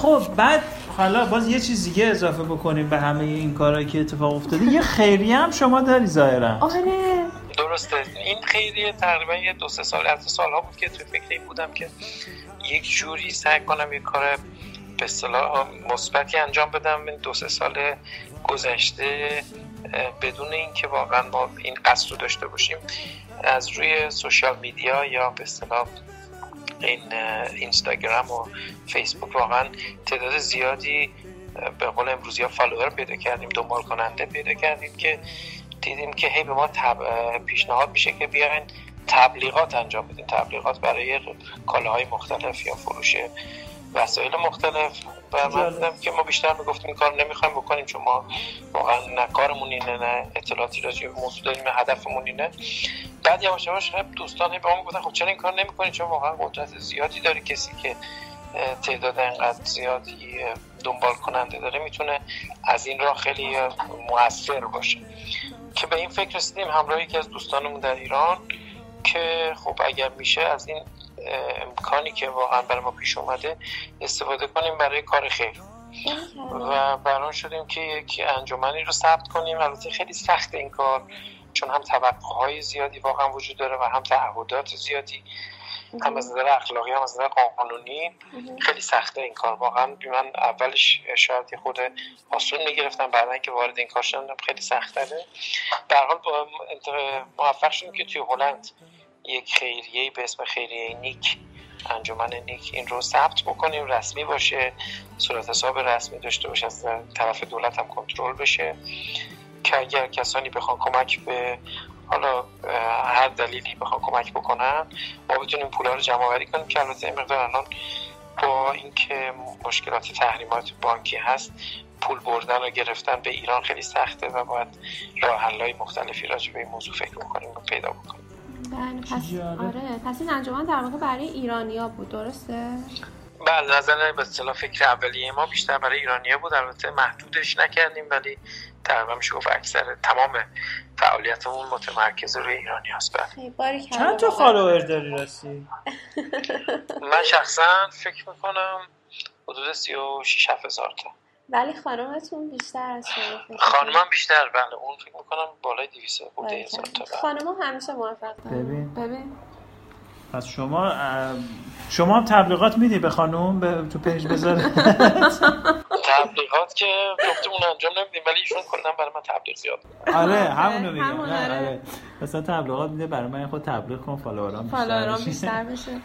[SPEAKER 4] خب بعد حالا باز یه چیز دیگه اضافه بکنیم به همه این کارهایی که اتفاق افتاده. یه خیریه هم شما داری ظاهرا.
[SPEAKER 2] آره.
[SPEAKER 3] درسته. این خیریه تقریبا یه دو سه سال از سالها بود که تو فکر این بودم که یک جوری سعی کنم یه کار به اصطلاح مثبتی انجام بدم. این دو سه سال گذشته بدون اینکه واقعا ما این قصد رو داشته باشیم از روی سوشال میدیا یا به اصطلاح این اینستاگرام و فیسبوک واقعا تعداد زیادی به قول امروزی ها فالوور پیدا کردیم دنبال کننده پیدا کردیم که دیدیم که هی به ما تب... پیشنهاد میشه که بیاین تبلیغات انجام بدیم تبلیغات برای کالاهای مختلف یا فروش وسایل مختلف. و من دیدم که ما بیشتر می‌گفتیم این کار نمی‌خوایم بکنیم چون ما واقعا نه کارمون اینه نه اطلاعاتی راجع به موضوع داریم نه هدفمون اینه. بعد یواش یواش خب دوستان به ما گفتن خب چرا این کار نمی‌کنید چون واقعا قدرت زیادی داره کسی که تعداد اینقدر زیادی دنبال کننده داره می‌تونه از این راه خیلی موثر باشه. که به این فکر رسیدیم همراه یکی از دوستانمون در ایران که خب اگر میشه از این امکانی که واقعا برای ما پیش اومده استفاده کنیم برای کار خیر. و بران شدیم که یک انجمنی رو ثبت کنیم. البته خیلی سخت این کار چون هم توقع های زیادی واقعا وجود داره و هم تعهدات زیادی هم از نظر اخلاقی هم از نظر قانونی. خیلی سخته این کار. واقعا من اولش شاید خود آسون می‌گرفتم بعدا که وارد این کار شدم خیلی سخته در حال موفق شدیم که توی هلند یک خیریه به اسم خیریه نیک انجمن نیک این رو ثبت بکنیم رسمی باشه صورت حساب رسمی داشته باشه از طرف دولت هم کنترل بشه. که اگر کسانی بخوان کمک به حالا هر دلیلی بخوان کمک بکنن ما بتونیم پولا رو جمع آوری کنیم که البته این مقدار الان با اینکه مشکلات تحریمات بانکی هست پول بردن و گرفتن به ایران خیلی سخته و باید راه حلای مختلفی راجع به این موضوع فکر بکنیم و پیدا بکنیم.
[SPEAKER 2] بله پس آره؟ پس این انجمن در واقع برای ایرانیا بود درسته؟
[SPEAKER 3] بله نظر به اصطلاح فکر اولیه ما بیشتر برای ایرانیا بود. البته محدودش نکردیم ولی تقریبا میشه گفت اکثر تمام فعالیتمون متمرکز روی ایرانی هست
[SPEAKER 4] چند تا فالوور داری راستی؟
[SPEAKER 3] من شخصا فکر می‌کنم حدود 36 هزار تا.
[SPEAKER 2] ولی خانمتون بیشتر از شما
[SPEAKER 3] خانمم بیشتر بله. اون فکر می‌کنم بالای 200 بوده هزار تا
[SPEAKER 2] خانم همیشه موفق
[SPEAKER 4] ببین.
[SPEAKER 2] ببین.
[SPEAKER 4] پس شما شما هم تبلیغات میدی به خانم به تو پیج بذاره؟ (laughs)
[SPEAKER 3] تبلیغات که گفتمون انجام نمیدیم ولی ایشون کلا برای من تبلیغ زیاد
[SPEAKER 4] آره همونو میگم آره. مثلا تبلیغات میده برای من خود تبلیغ کن فالوورام بیشتر
[SPEAKER 2] فالوورام بیشتر بشه.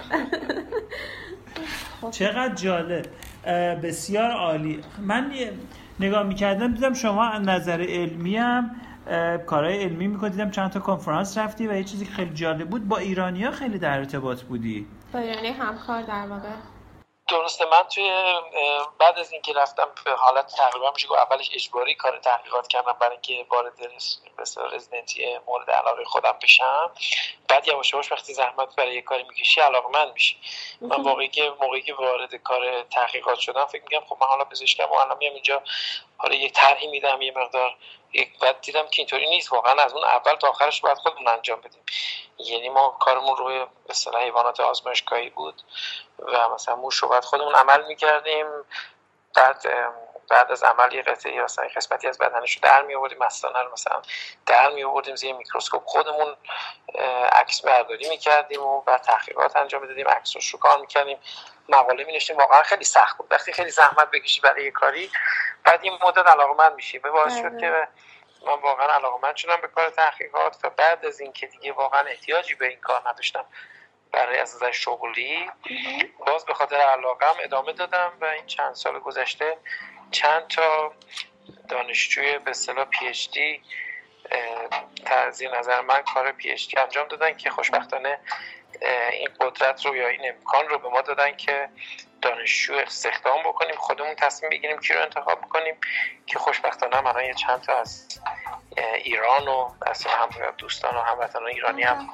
[SPEAKER 2] (laughs)
[SPEAKER 4] چقدر جالب. بسیار عالی. من نگاه می‌کردم دیدم شما نظر علمی هم کارهای علمی می‌کنی دیدم چند تا کنفرانس رفتی و یه چیزی خیلی جالب بود. با ایرانیا خیلی در ارتباط بودی.
[SPEAKER 2] با ایرانی همکار در واقع.
[SPEAKER 3] درسته من توی بعد از اینکه رفتم به حالت تقریبا میشه گفت اولش اجباری کار تحقیقات کردم برای اینکه وارد رزیدنتی مورد علاقه خودم بشم. بعد یواش یواش وقتی زحمت برای یه کاری می‌کشی من میشی. من واقعی که موقعی که وارد کار تحقیقات شدم فکر میگم خب من حالا پزشکم و الان میام اینجا حالا یه طرحی میدم یه مقدار بعد دیدم که اینطوری نیست واقعا از اون اول تا آخرش باید خودمون انجام بدیم. یعنی ما کارمون روی اصطلاح حیوانات آزمایشگاهی بود و مثلا موش رو باید خودمون عمل می‌کردیم. بعد بعد از عمل یه قطعه مثلا قسمتی از بدنش رو در می آوردیم مثلا رو مثلا در می آوردیم زیر میکروسکوپ. خودمون عکس برداری می‌کردیم و بعد تحقیقات انجام می‌دادیم عکسش رو کار می‌کردیم. مقاله می نوشتیم واقعا خیلی سخت بود. وقتی خیلی زحمت بکشی برای یه کاری بعد این مدت علاقمند میشی. به باعث شد که من واقعا علاقمند شدم به کار تحقیقات و بعد از اینکه دیگه واقعا احتیاجی به این کار نداشتم برای از نظر شغلی باز به خاطر علاقم ادامه دادم و این چند سال گذشته چند تا دانشجوی به اصطلاح پی اچ دی نظر من کار پی اچ دی انجام دادن که خوشبختانه این قدرت رو یا این امکان رو به ما دادن که دانشجو استخدام بکنیم خودمون تصمیم بگیریم کی رو انتخاب بکنیم که خوشبختانه من یه چند تا از ایران و از هم دوستان و هموطنان ایرانی هم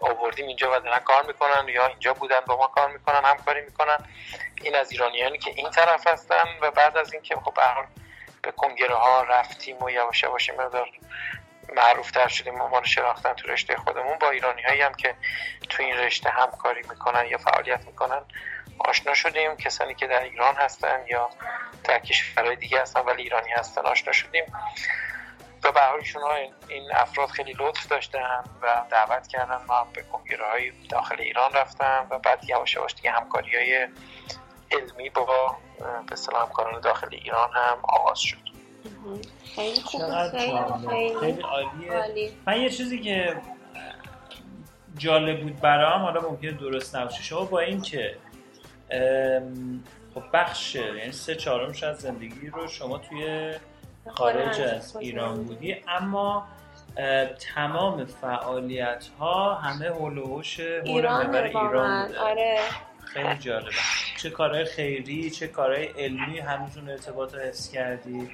[SPEAKER 3] آوردیم اینجا و دارن کار می‌کنن یا اینجا بودن با ما کار می‌کنن همکاری می‌کنن. این از ایرانیانی که این طرف هستن و بعد از اینکه خب به کنگره ها رفتیم و یواش یواش مقدار معروف تر شدیم عنوان شناختن تو رشته خودمون با ایرانی هایی هم که تو این رشته همکاری می‌کنن یا فعالیت می‌کنن آشنا شدیم. کسانی که در ایران هستن یا در کشورهای دیگه هستن ولی ایرانی هستن آشنا شدیم. و به ایشون این افراد خیلی لطف داشتن و دعوت کردن ما به کنگره های داخل ایران رفتم و بعد یواش یواش دیگه همکاری های علمی با به اصطلاح همکاران داخل ایران هم آغاز شد.
[SPEAKER 2] خیلی
[SPEAKER 4] خیلی عالیه. من یه چیزی که جالب بود برام حالا ممکنه درست نباشه. شما با اینکه خب بخش یعنی سه چهارمش از زندگی رو شما توی خارج از ایران بودی. اما تمام فعالیت ها همه هلوهوش
[SPEAKER 2] ایران ایران بوده. آره.
[SPEAKER 4] خیلی جالبه. چه کارهای خیری چه کارهای علمی هنوزون ارتباط حس کردی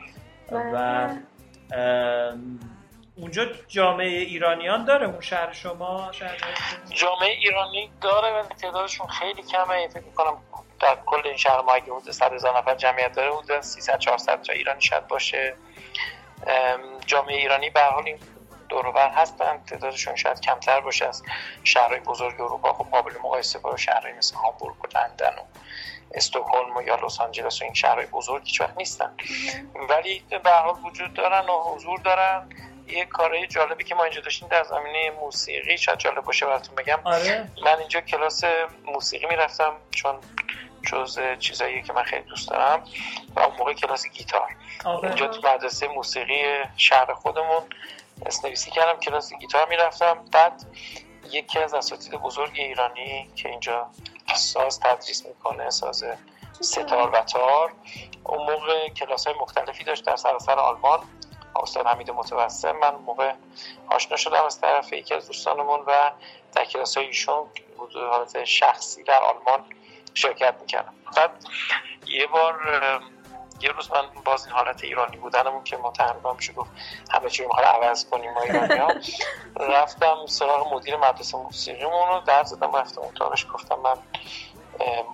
[SPEAKER 4] و اونجا جامعه ایرانیان داره اون شهر شما شهر
[SPEAKER 3] جامعه ایرانی داره و تعدادشون خیلی کمه. فکر می‌کنم در کل این شهر ما اگه حدود 100 هزار نفر جمعیت داره حدود 300 400 تا ایرانی شاید باشه. جامعه ایرانی به حال این دوروبر هستن. تعدادشون شاید کمتر باشه از شهرهای بزرگ اروپا. خب قابل مقایسه با شهرهای مثل هامبورگ و لندن و استکهلم و یا لس آنجلس و این شهرهای بزرگ هیچ وقت نیستن ولی به حال وجود دارن و حضور دارن. یه کارهای جالبی که ما اینجا داشتیم در زمینه موسیقی شاید جالب باشه براتون بگم.
[SPEAKER 4] آره.
[SPEAKER 3] من اینجا کلاس موسیقی می‌رفتم چون جز چیزایی که من خیلی دوست دارم و اون موقع کلاس گیتار. اینجا تو مدرسه موسیقی شهر خودمون اسنویسی کردم کلاس گیتار می‌رفتم. بعد یکی از اساتید بزرگ ایرانی که اینجا ساز تدریس می‌کنه ساز ستار و تار اون موقع کلاس های مختلفی داشت در سراسر آلمان. استاد حمید متوسم. من موقع آشنا شدم از طرف یکی از دوستانمون و در کلاس های ایشون حالت شخصی در آلمان شرکت می‌کردم. بعد یه بار یه روز من باز این حالت ایرانی بودنمون که ما تقریبا میشه گفت همه چی رو عوض کنیم ما ایرانی ها رفتم سراغ مدیر مدرسه موسیقیمون رو در زدم رفتم اتاقش. گفتم من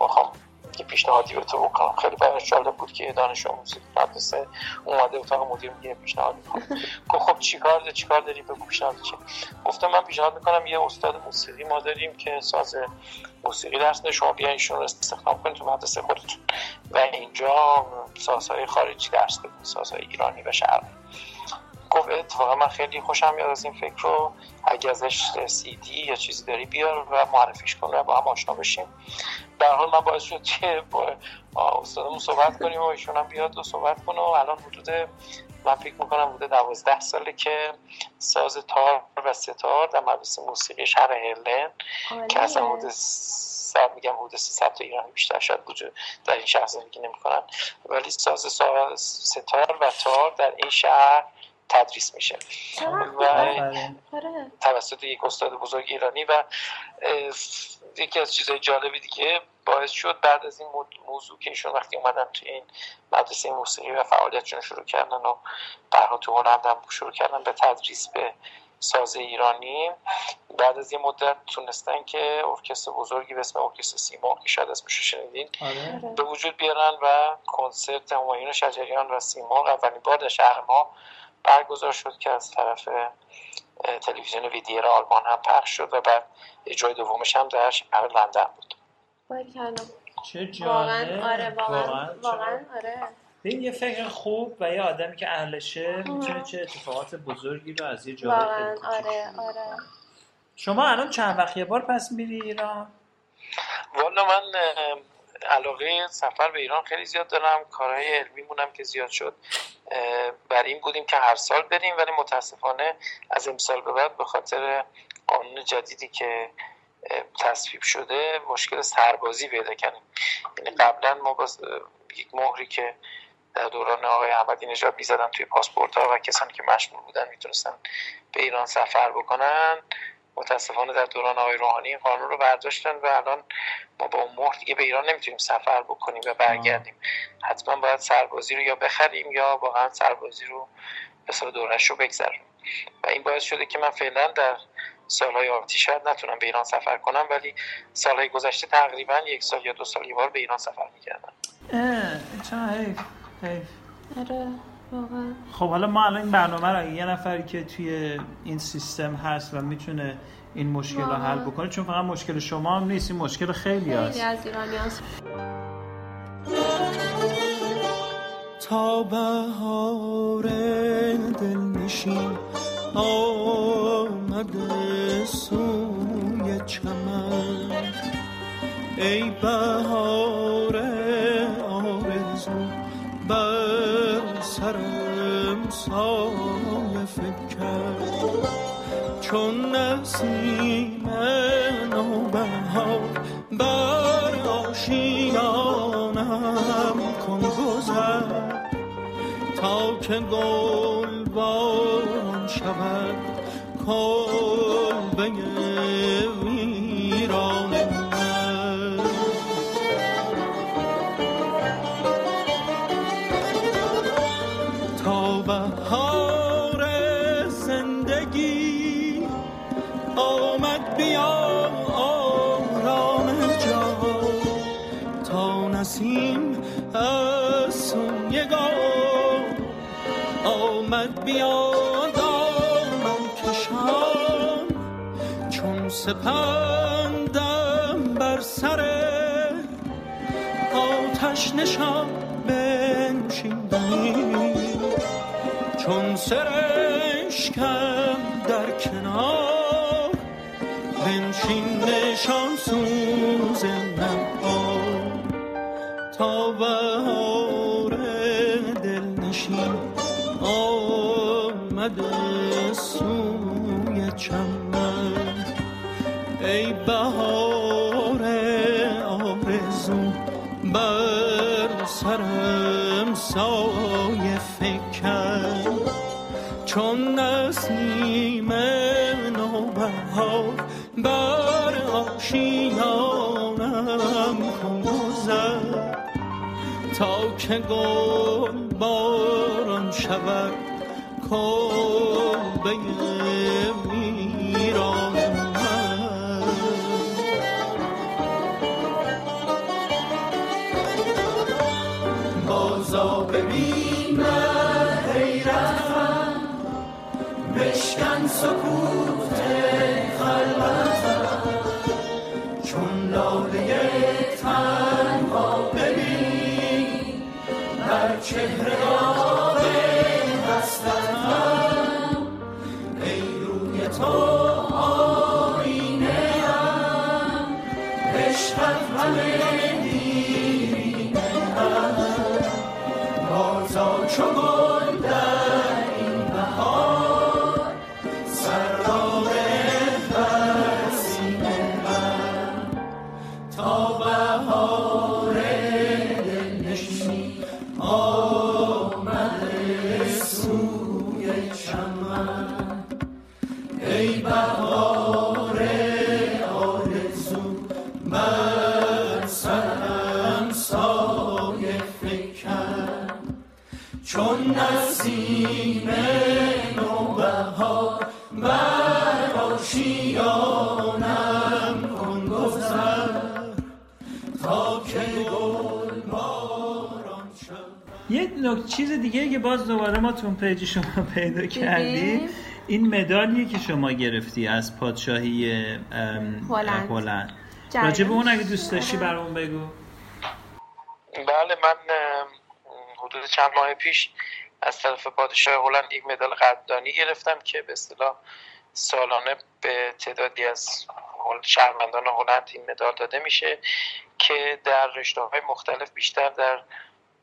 [SPEAKER 3] می‌خوام یه پیشنهادی به تو بکنم. خیلی براش جالب بود که دانش آموز مدرسه اومده اتاق مدیر میگه پیشنهاد می‌کنم. گفت خب چیکار داری چیکار داری؟ بگو پیشنهاد چی؟ گفتم من پیشنهاد می‌کنم یه استاد موسیقی ما داریم که ساز موسیقی درس ده شما بیاین ایشون رو استخدام کنید تو مدرسه خودتون. و اینجا سازهای خارجی درس بدین سازهای ایرانی و شرقی. گفت اتفاقا من خیلی خوشم میاد از این فکر رو. اگه ازش دی یا چیزی داری بیار و معرفیش کن و با هم آشنا بشیم. در حال من باعث شد که با استادمون صحبت کنیم و ایشون هم بیاد و صحبت کنه و الان حدود من فکر می‌کنم بوده دوازده ساله که ساز تار و ستار در مدرسه موسیقی شهر هرلن که اصلا حدود سر میگم حدود 300 تا ایرانی بیشتر شاید وجود در این شهر زندگی نمی‌کنن. ولی ساز ستار و تار در این شهر تدریس میشه و آره. توسط یک استاد بزرگ ایرانی و یکی از چیزهای جالبی دیگه باعث شد بعد از این موضوع که ایشون وقتی اومدن توی این مدرسه موسیقی و فعالیتشون شروع کردن و برها تو هلند هم شروع کردن به تدریس به ساز ایرانی بعد از یه مدت تونستن که ارکستر بزرگی به اسم ارکستر سیما که شاید اسمش شنیدین آره. به وجود بیارن و کنسرت همایون شجریان و سیما اولین بار در شهر ما برگزار شد که از طرف تلویزیون ویدیر آلمان هم پخش شد و بعد اجرای دومش هم در شهر لندن بود.
[SPEAKER 4] چه جالب.
[SPEAKER 2] آره واقعا واقعا آره.
[SPEAKER 4] این یه فکر خوب و یه آدمی که اهلشه می‌تونه چه اتفاقات بزرگی رو از یه جایی
[SPEAKER 2] آره آره.
[SPEAKER 4] شما الان چند وقت یه بار پس میری ایران؟
[SPEAKER 3] والا من علاقه سفر به ایران خیلی زیاد دارم. کارهای علمی مونم که زیاد شد. بر این بودیم که هر سال بریم ولی متاسفانه از امسال به بعد به خاطر قانون جدیدی که تصویب شده مشکل سربازی پیدا کردیم. یعنی قبلا ما با یک مهری که در دوران آقای احمدی نژاد می‌زدن توی پاسپورت ها و کسانی که مشمول بودن می‌تونستن به ایران سفر بکنن. متاسفانه در دوران آقای روحانی این قانون رو برداشتن و الان ما با اون مهر دیگه به ایران نمی‌تونیم سفر بکنیم و برگردیم. حتما باید سربازی رو یا بخریم یا واقعا سربازی رو به سال دورش رو بگذریم و این باعث شده که من فعلا در سالهای آتی شاید نتونم به ایران سفر کنم ولی سالهای گذشته تقریبا یک سال یا دو سال یه بار به ایران سفر می‌کردم.
[SPEAKER 4] اه چه حیف حیف.
[SPEAKER 2] آره.
[SPEAKER 4] خب حالا ما الان این برنامه رو یه نفری که توی این سیستم هست و می‌تونه این مشکل رو حل بکنه چون فقط مشکل شما هم نیست این مشکل خیلی هست.
[SPEAKER 2] خیلی از ایرانی هست
[SPEAKER 5] تا بهار دل نشین آمده سوی چمن. ای بهار آرزو بر سرم سایه فکر چون نسیم نوبهار بر آشیانم کن گذر. تا که گل باران شود کلبه ویران بیا کشان چون سپندم بر سر آتش نشان بنشیندنی. چون سرشکم در کنار بنشین نشان چمن ای بهار آرزو بر سرم سایه فکر. چون نسیم نوبهار بر آشیانم گذر. تا که گل باران شود کلبه ویران من. بازا ببین من حیرتم بشکن سکوت خلوتم. چون لاله تنها ببین بر چهره داغ حسرتم ای روی تو بازا چو
[SPEAKER 4] چیز دیگه که باز دوباره ما تو اون پیج شما پیدا کردیم. این مدالیه که شما گرفتی از پادشاهی
[SPEAKER 2] هلند.
[SPEAKER 4] راجب اون اگه دوست داشتی برامون بگو.
[SPEAKER 3] بله من حدود چند ماه پیش از طرف پادشاه هلند یک مدال قدردانی گرفتم که به اصطلاح سالانه به تعدادی از شهروندان هلند این مدال داده میشه که در رشته های مختلف بیشتر در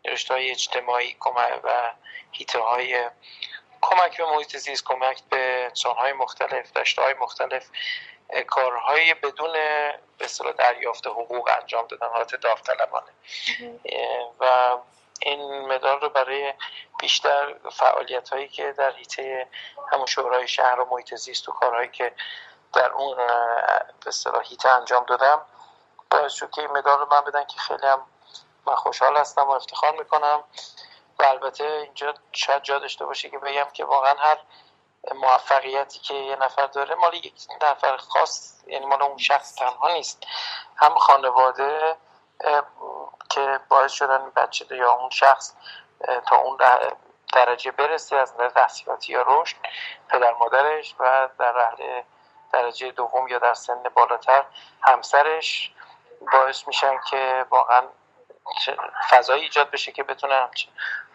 [SPEAKER 3] رشته های اجتماعی کمک و هیته های کمک به محیط زیست کمک به های مختلف دشته های مختلف کارهای بدون به اصطلاح دریافت حقوق انجام دادن حالت داوطلبانه. و این مدال رو برای بیشتر فعالیت هایی که در حیطه همون شورای شهر و محیط زیست و کارهایی که در اون به اصطلاح حیطه انجام دادم باعث شد که این مدال رو من بدن که خیلی هم من خوشحال هستم و افتخار می‌کنم. و البته اینجا شاید جا داشته باشه که بگم که واقعا هر موفقیتی که یه نفر داره مال یک نفر خاص یعنی مال اون شخص تنها نیست. هم خانواده که باعث شدن بچه یا اون شخص تا اون درجه برسه از نظر تحصیلاتی یا رشد پدر مادرش و در رحله درجه دوم یا در سن بالاتر همسرش باعث میشن که واقعا فضایی ایجاد بشه که بتونه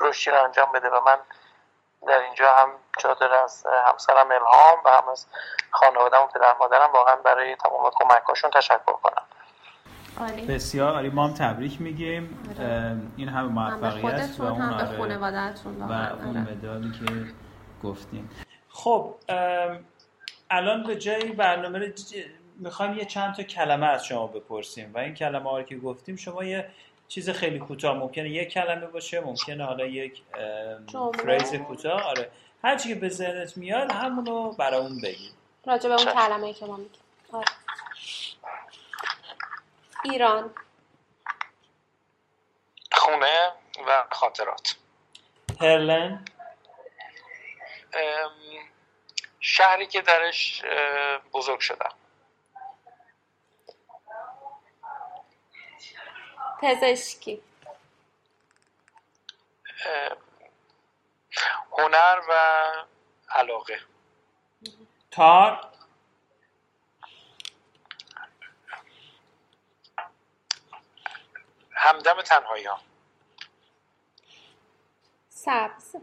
[SPEAKER 3] رشدی رو انجام بده. و من در اینجا هم جا داره از همسرم الهام و هم از خانواده و پدر مادرم واقعا برای تمام کمکاشون تشکر کنم.
[SPEAKER 4] بسیار عالی. ما هم تبریک میگیم. آره. این همه موفقیت
[SPEAKER 2] و اون هم به
[SPEAKER 4] و اون آره. مدالی که گفتیم. خب الان به جای برنامه می‌خوایم یه چند تا کلمه از شما بپرسیم. و این کلمه ها که گفتیم شما یه چیز خیلی کوتاه ممکنه یک کلمه باشه ممکنه حالا یک فریز کوتاه آره. هر چی که به ذهنت میاد همونو برامون بگی.
[SPEAKER 2] راجع به اون کلمه که ما میگیم. آره. ایران.
[SPEAKER 3] خونه و خاطرات.
[SPEAKER 4] هرلن.
[SPEAKER 3] شهری که درش بزرگ شدم.
[SPEAKER 2] پزشکی.
[SPEAKER 3] هنر و علاقه.
[SPEAKER 4] تار؟
[SPEAKER 3] همدم تنهایی ها
[SPEAKER 2] سبز.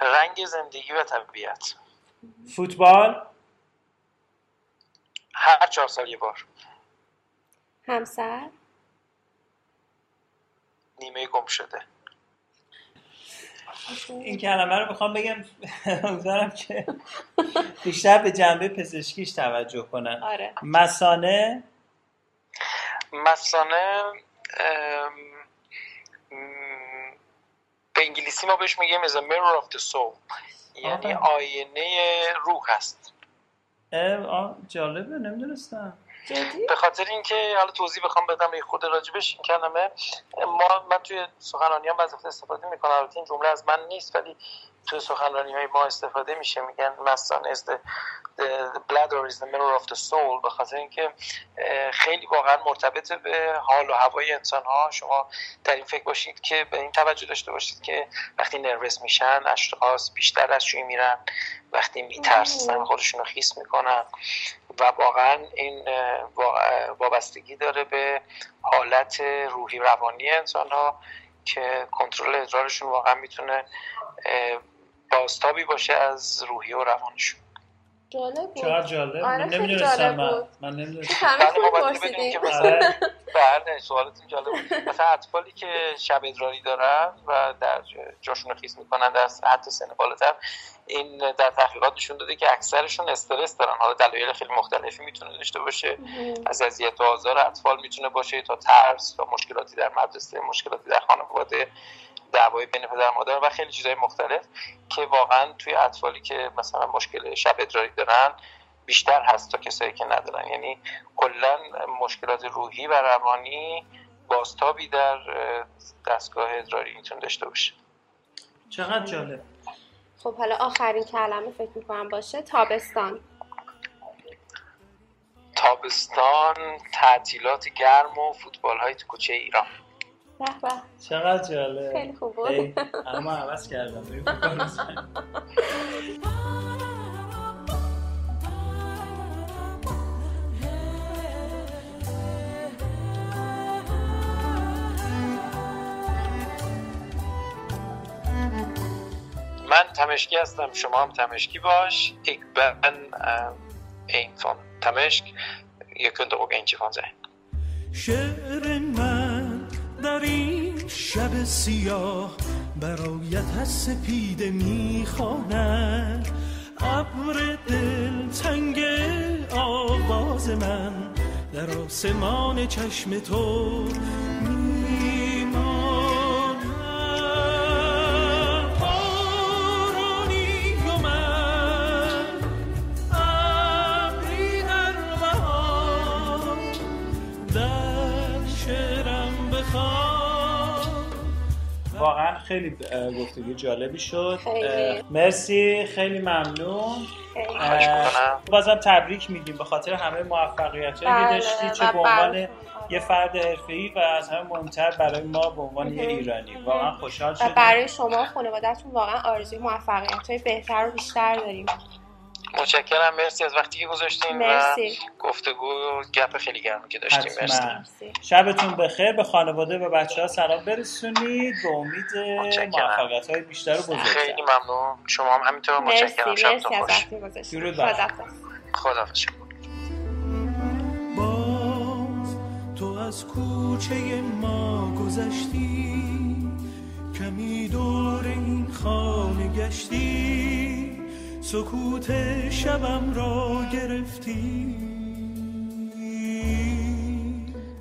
[SPEAKER 3] رنگ زندگی و طبیعت.
[SPEAKER 4] فوتبال؟
[SPEAKER 3] هر چهار سال یه بار.
[SPEAKER 2] همسر؟
[SPEAKER 3] نیمه گم شده.
[SPEAKER 4] این کلمه رو می‌خوام بگم امیدوارم که بیشتر به جنبه پزشکیش توجه کنن.
[SPEAKER 2] آره.
[SPEAKER 4] مسانه؟
[SPEAKER 3] مسانه به انگلیسی ما بهش میگیم از mirror of the soul. یعنی آینه روح هست.
[SPEAKER 4] آه جالبه نمی‌دونستم.
[SPEAKER 3] به خاطر اینکه حالا توضیح بخوام بدم به خود راجبش این کلمه ما من توی سخنرانی هم استفاده می‌کنم البته این جمله از من نیست ولی توی سخنرانی های ما استفاده میشه میگن مستان is the, the bladder is the mirror of the soul به خاطر اینکه خیلی واقعا مرتبط به حال و هوای انسان ها شما در این فکر باشید که به این توجه داشته باشید که وقتی نروس میشن اشخاص بیشتر از شوی میرن وقتی میترسن خودشون رو خیس می‌کنن. و واقعا این وابستگی داره به حالت روحی روانی انسان ها که کنترل ادرارشون واقعا می‌تونه بازتابی باشه از روحی و روانشون.
[SPEAKER 2] جالب بود.
[SPEAKER 4] چقدر جالب؟ آره من نمی‌دونستم من. من
[SPEAKER 2] نمی‌دونستم. بله
[SPEAKER 3] بله سوالتون جالب بود. مثلا اطفالی که شب ادراری دارن و در جاشون خیس می‌کنن در حتی سن بالاتر این در تحقیقات نشون داده که اکثرشون استرس دارن. حالا دلایل خیلی مختلفی می‌تونه داشته باشه. از اذیت و آزار اطفال می‌تونه باشه تا ترس تا مشکلاتی در مدرسه مشکلاتی در خانواده. دعوای بین پدر مادر و خیلی چیزهای مختلف که واقعا توی اطفالی که مثلا مشکل شب ادراری دارن بیشتر هست تا کسایی که ندارن. یعنی کلا مشکلات روحی و روانی بازتابی در دستگاه ادراری می‌تونه داشته باشه.
[SPEAKER 4] چقدر جالب.
[SPEAKER 2] خب حالا آخرین کلمه فکر می‌کنم باشه. تابستان.
[SPEAKER 3] تابستان تعطیلات گرم و فوتبال های تو کوچه ایران.
[SPEAKER 2] به. به
[SPEAKER 4] چقدر جالب.
[SPEAKER 2] خیلی خوب بود.
[SPEAKER 4] اما عوض کردم.
[SPEAKER 3] من تمشکی هستم. شما هم تمشکی باش. ik ben een van تمشک. je kunt er ook eentje van zijn
[SPEAKER 5] شعر در این شب سیاه برایت از سپیده می‌خواند ابر دل تنگ آواز من در آسمان چشم تو
[SPEAKER 4] واقعا خیلی گفتگو جالبی شد.
[SPEAKER 2] خیلی.
[SPEAKER 4] مرسی خیلی ممنون. بازم تبریک میگیم به خاطر همه موفقیت هایی
[SPEAKER 2] بله،
[SPEAKER 4] که داشتی چه به عنوان
[SPEAKER 2] بله.
[SPEAKER 4] یه فرد حرفه‌ای و از همه مهمتر برای ما به عنوان یه ایرانی. واقعا خوشحال شدیم
[SPEAKER 2] برای شما و خانوادهتون واقعا آرزوی موفقیت های بهتر و بیشتر داریم.
[SPEAKER 3] متشکرم مرسی از وقتی که گذاشتین و گفتگو و گپ خیلی گرمی که داشتیم. مرسی.
[SPEAKER 4] شبتون بخیر به خانواده و بچه ها سلام برسونید. به امید
[SPEAKER 3] متشکرم.
[SPEAKER 4] موفقیت های بیشتر و بزرگتر.
[SPEAKER 3] خیلی ممنون. شما هم همینطور متشکرم. شبتون خوش.
[SPEAKER 4] درود بر.
[SPEAKER 2] خداحافظ.
[SPEAKER 5] باز تو از کوچه ما گذشتی کمی دور این خانه گشتی. سکوت شبم را گرفتی.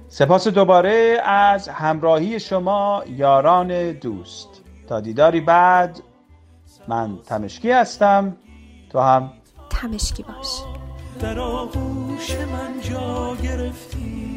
[SPEAKER 1] سپاس دوباره از همراهی شما یاران دوست. تا دیداری بعد من تمشکی هستم. تو هم؟
[SPEAKER 2] تمشکی باش.
[SPEAKER 5] در آغوش من جا گرفتی.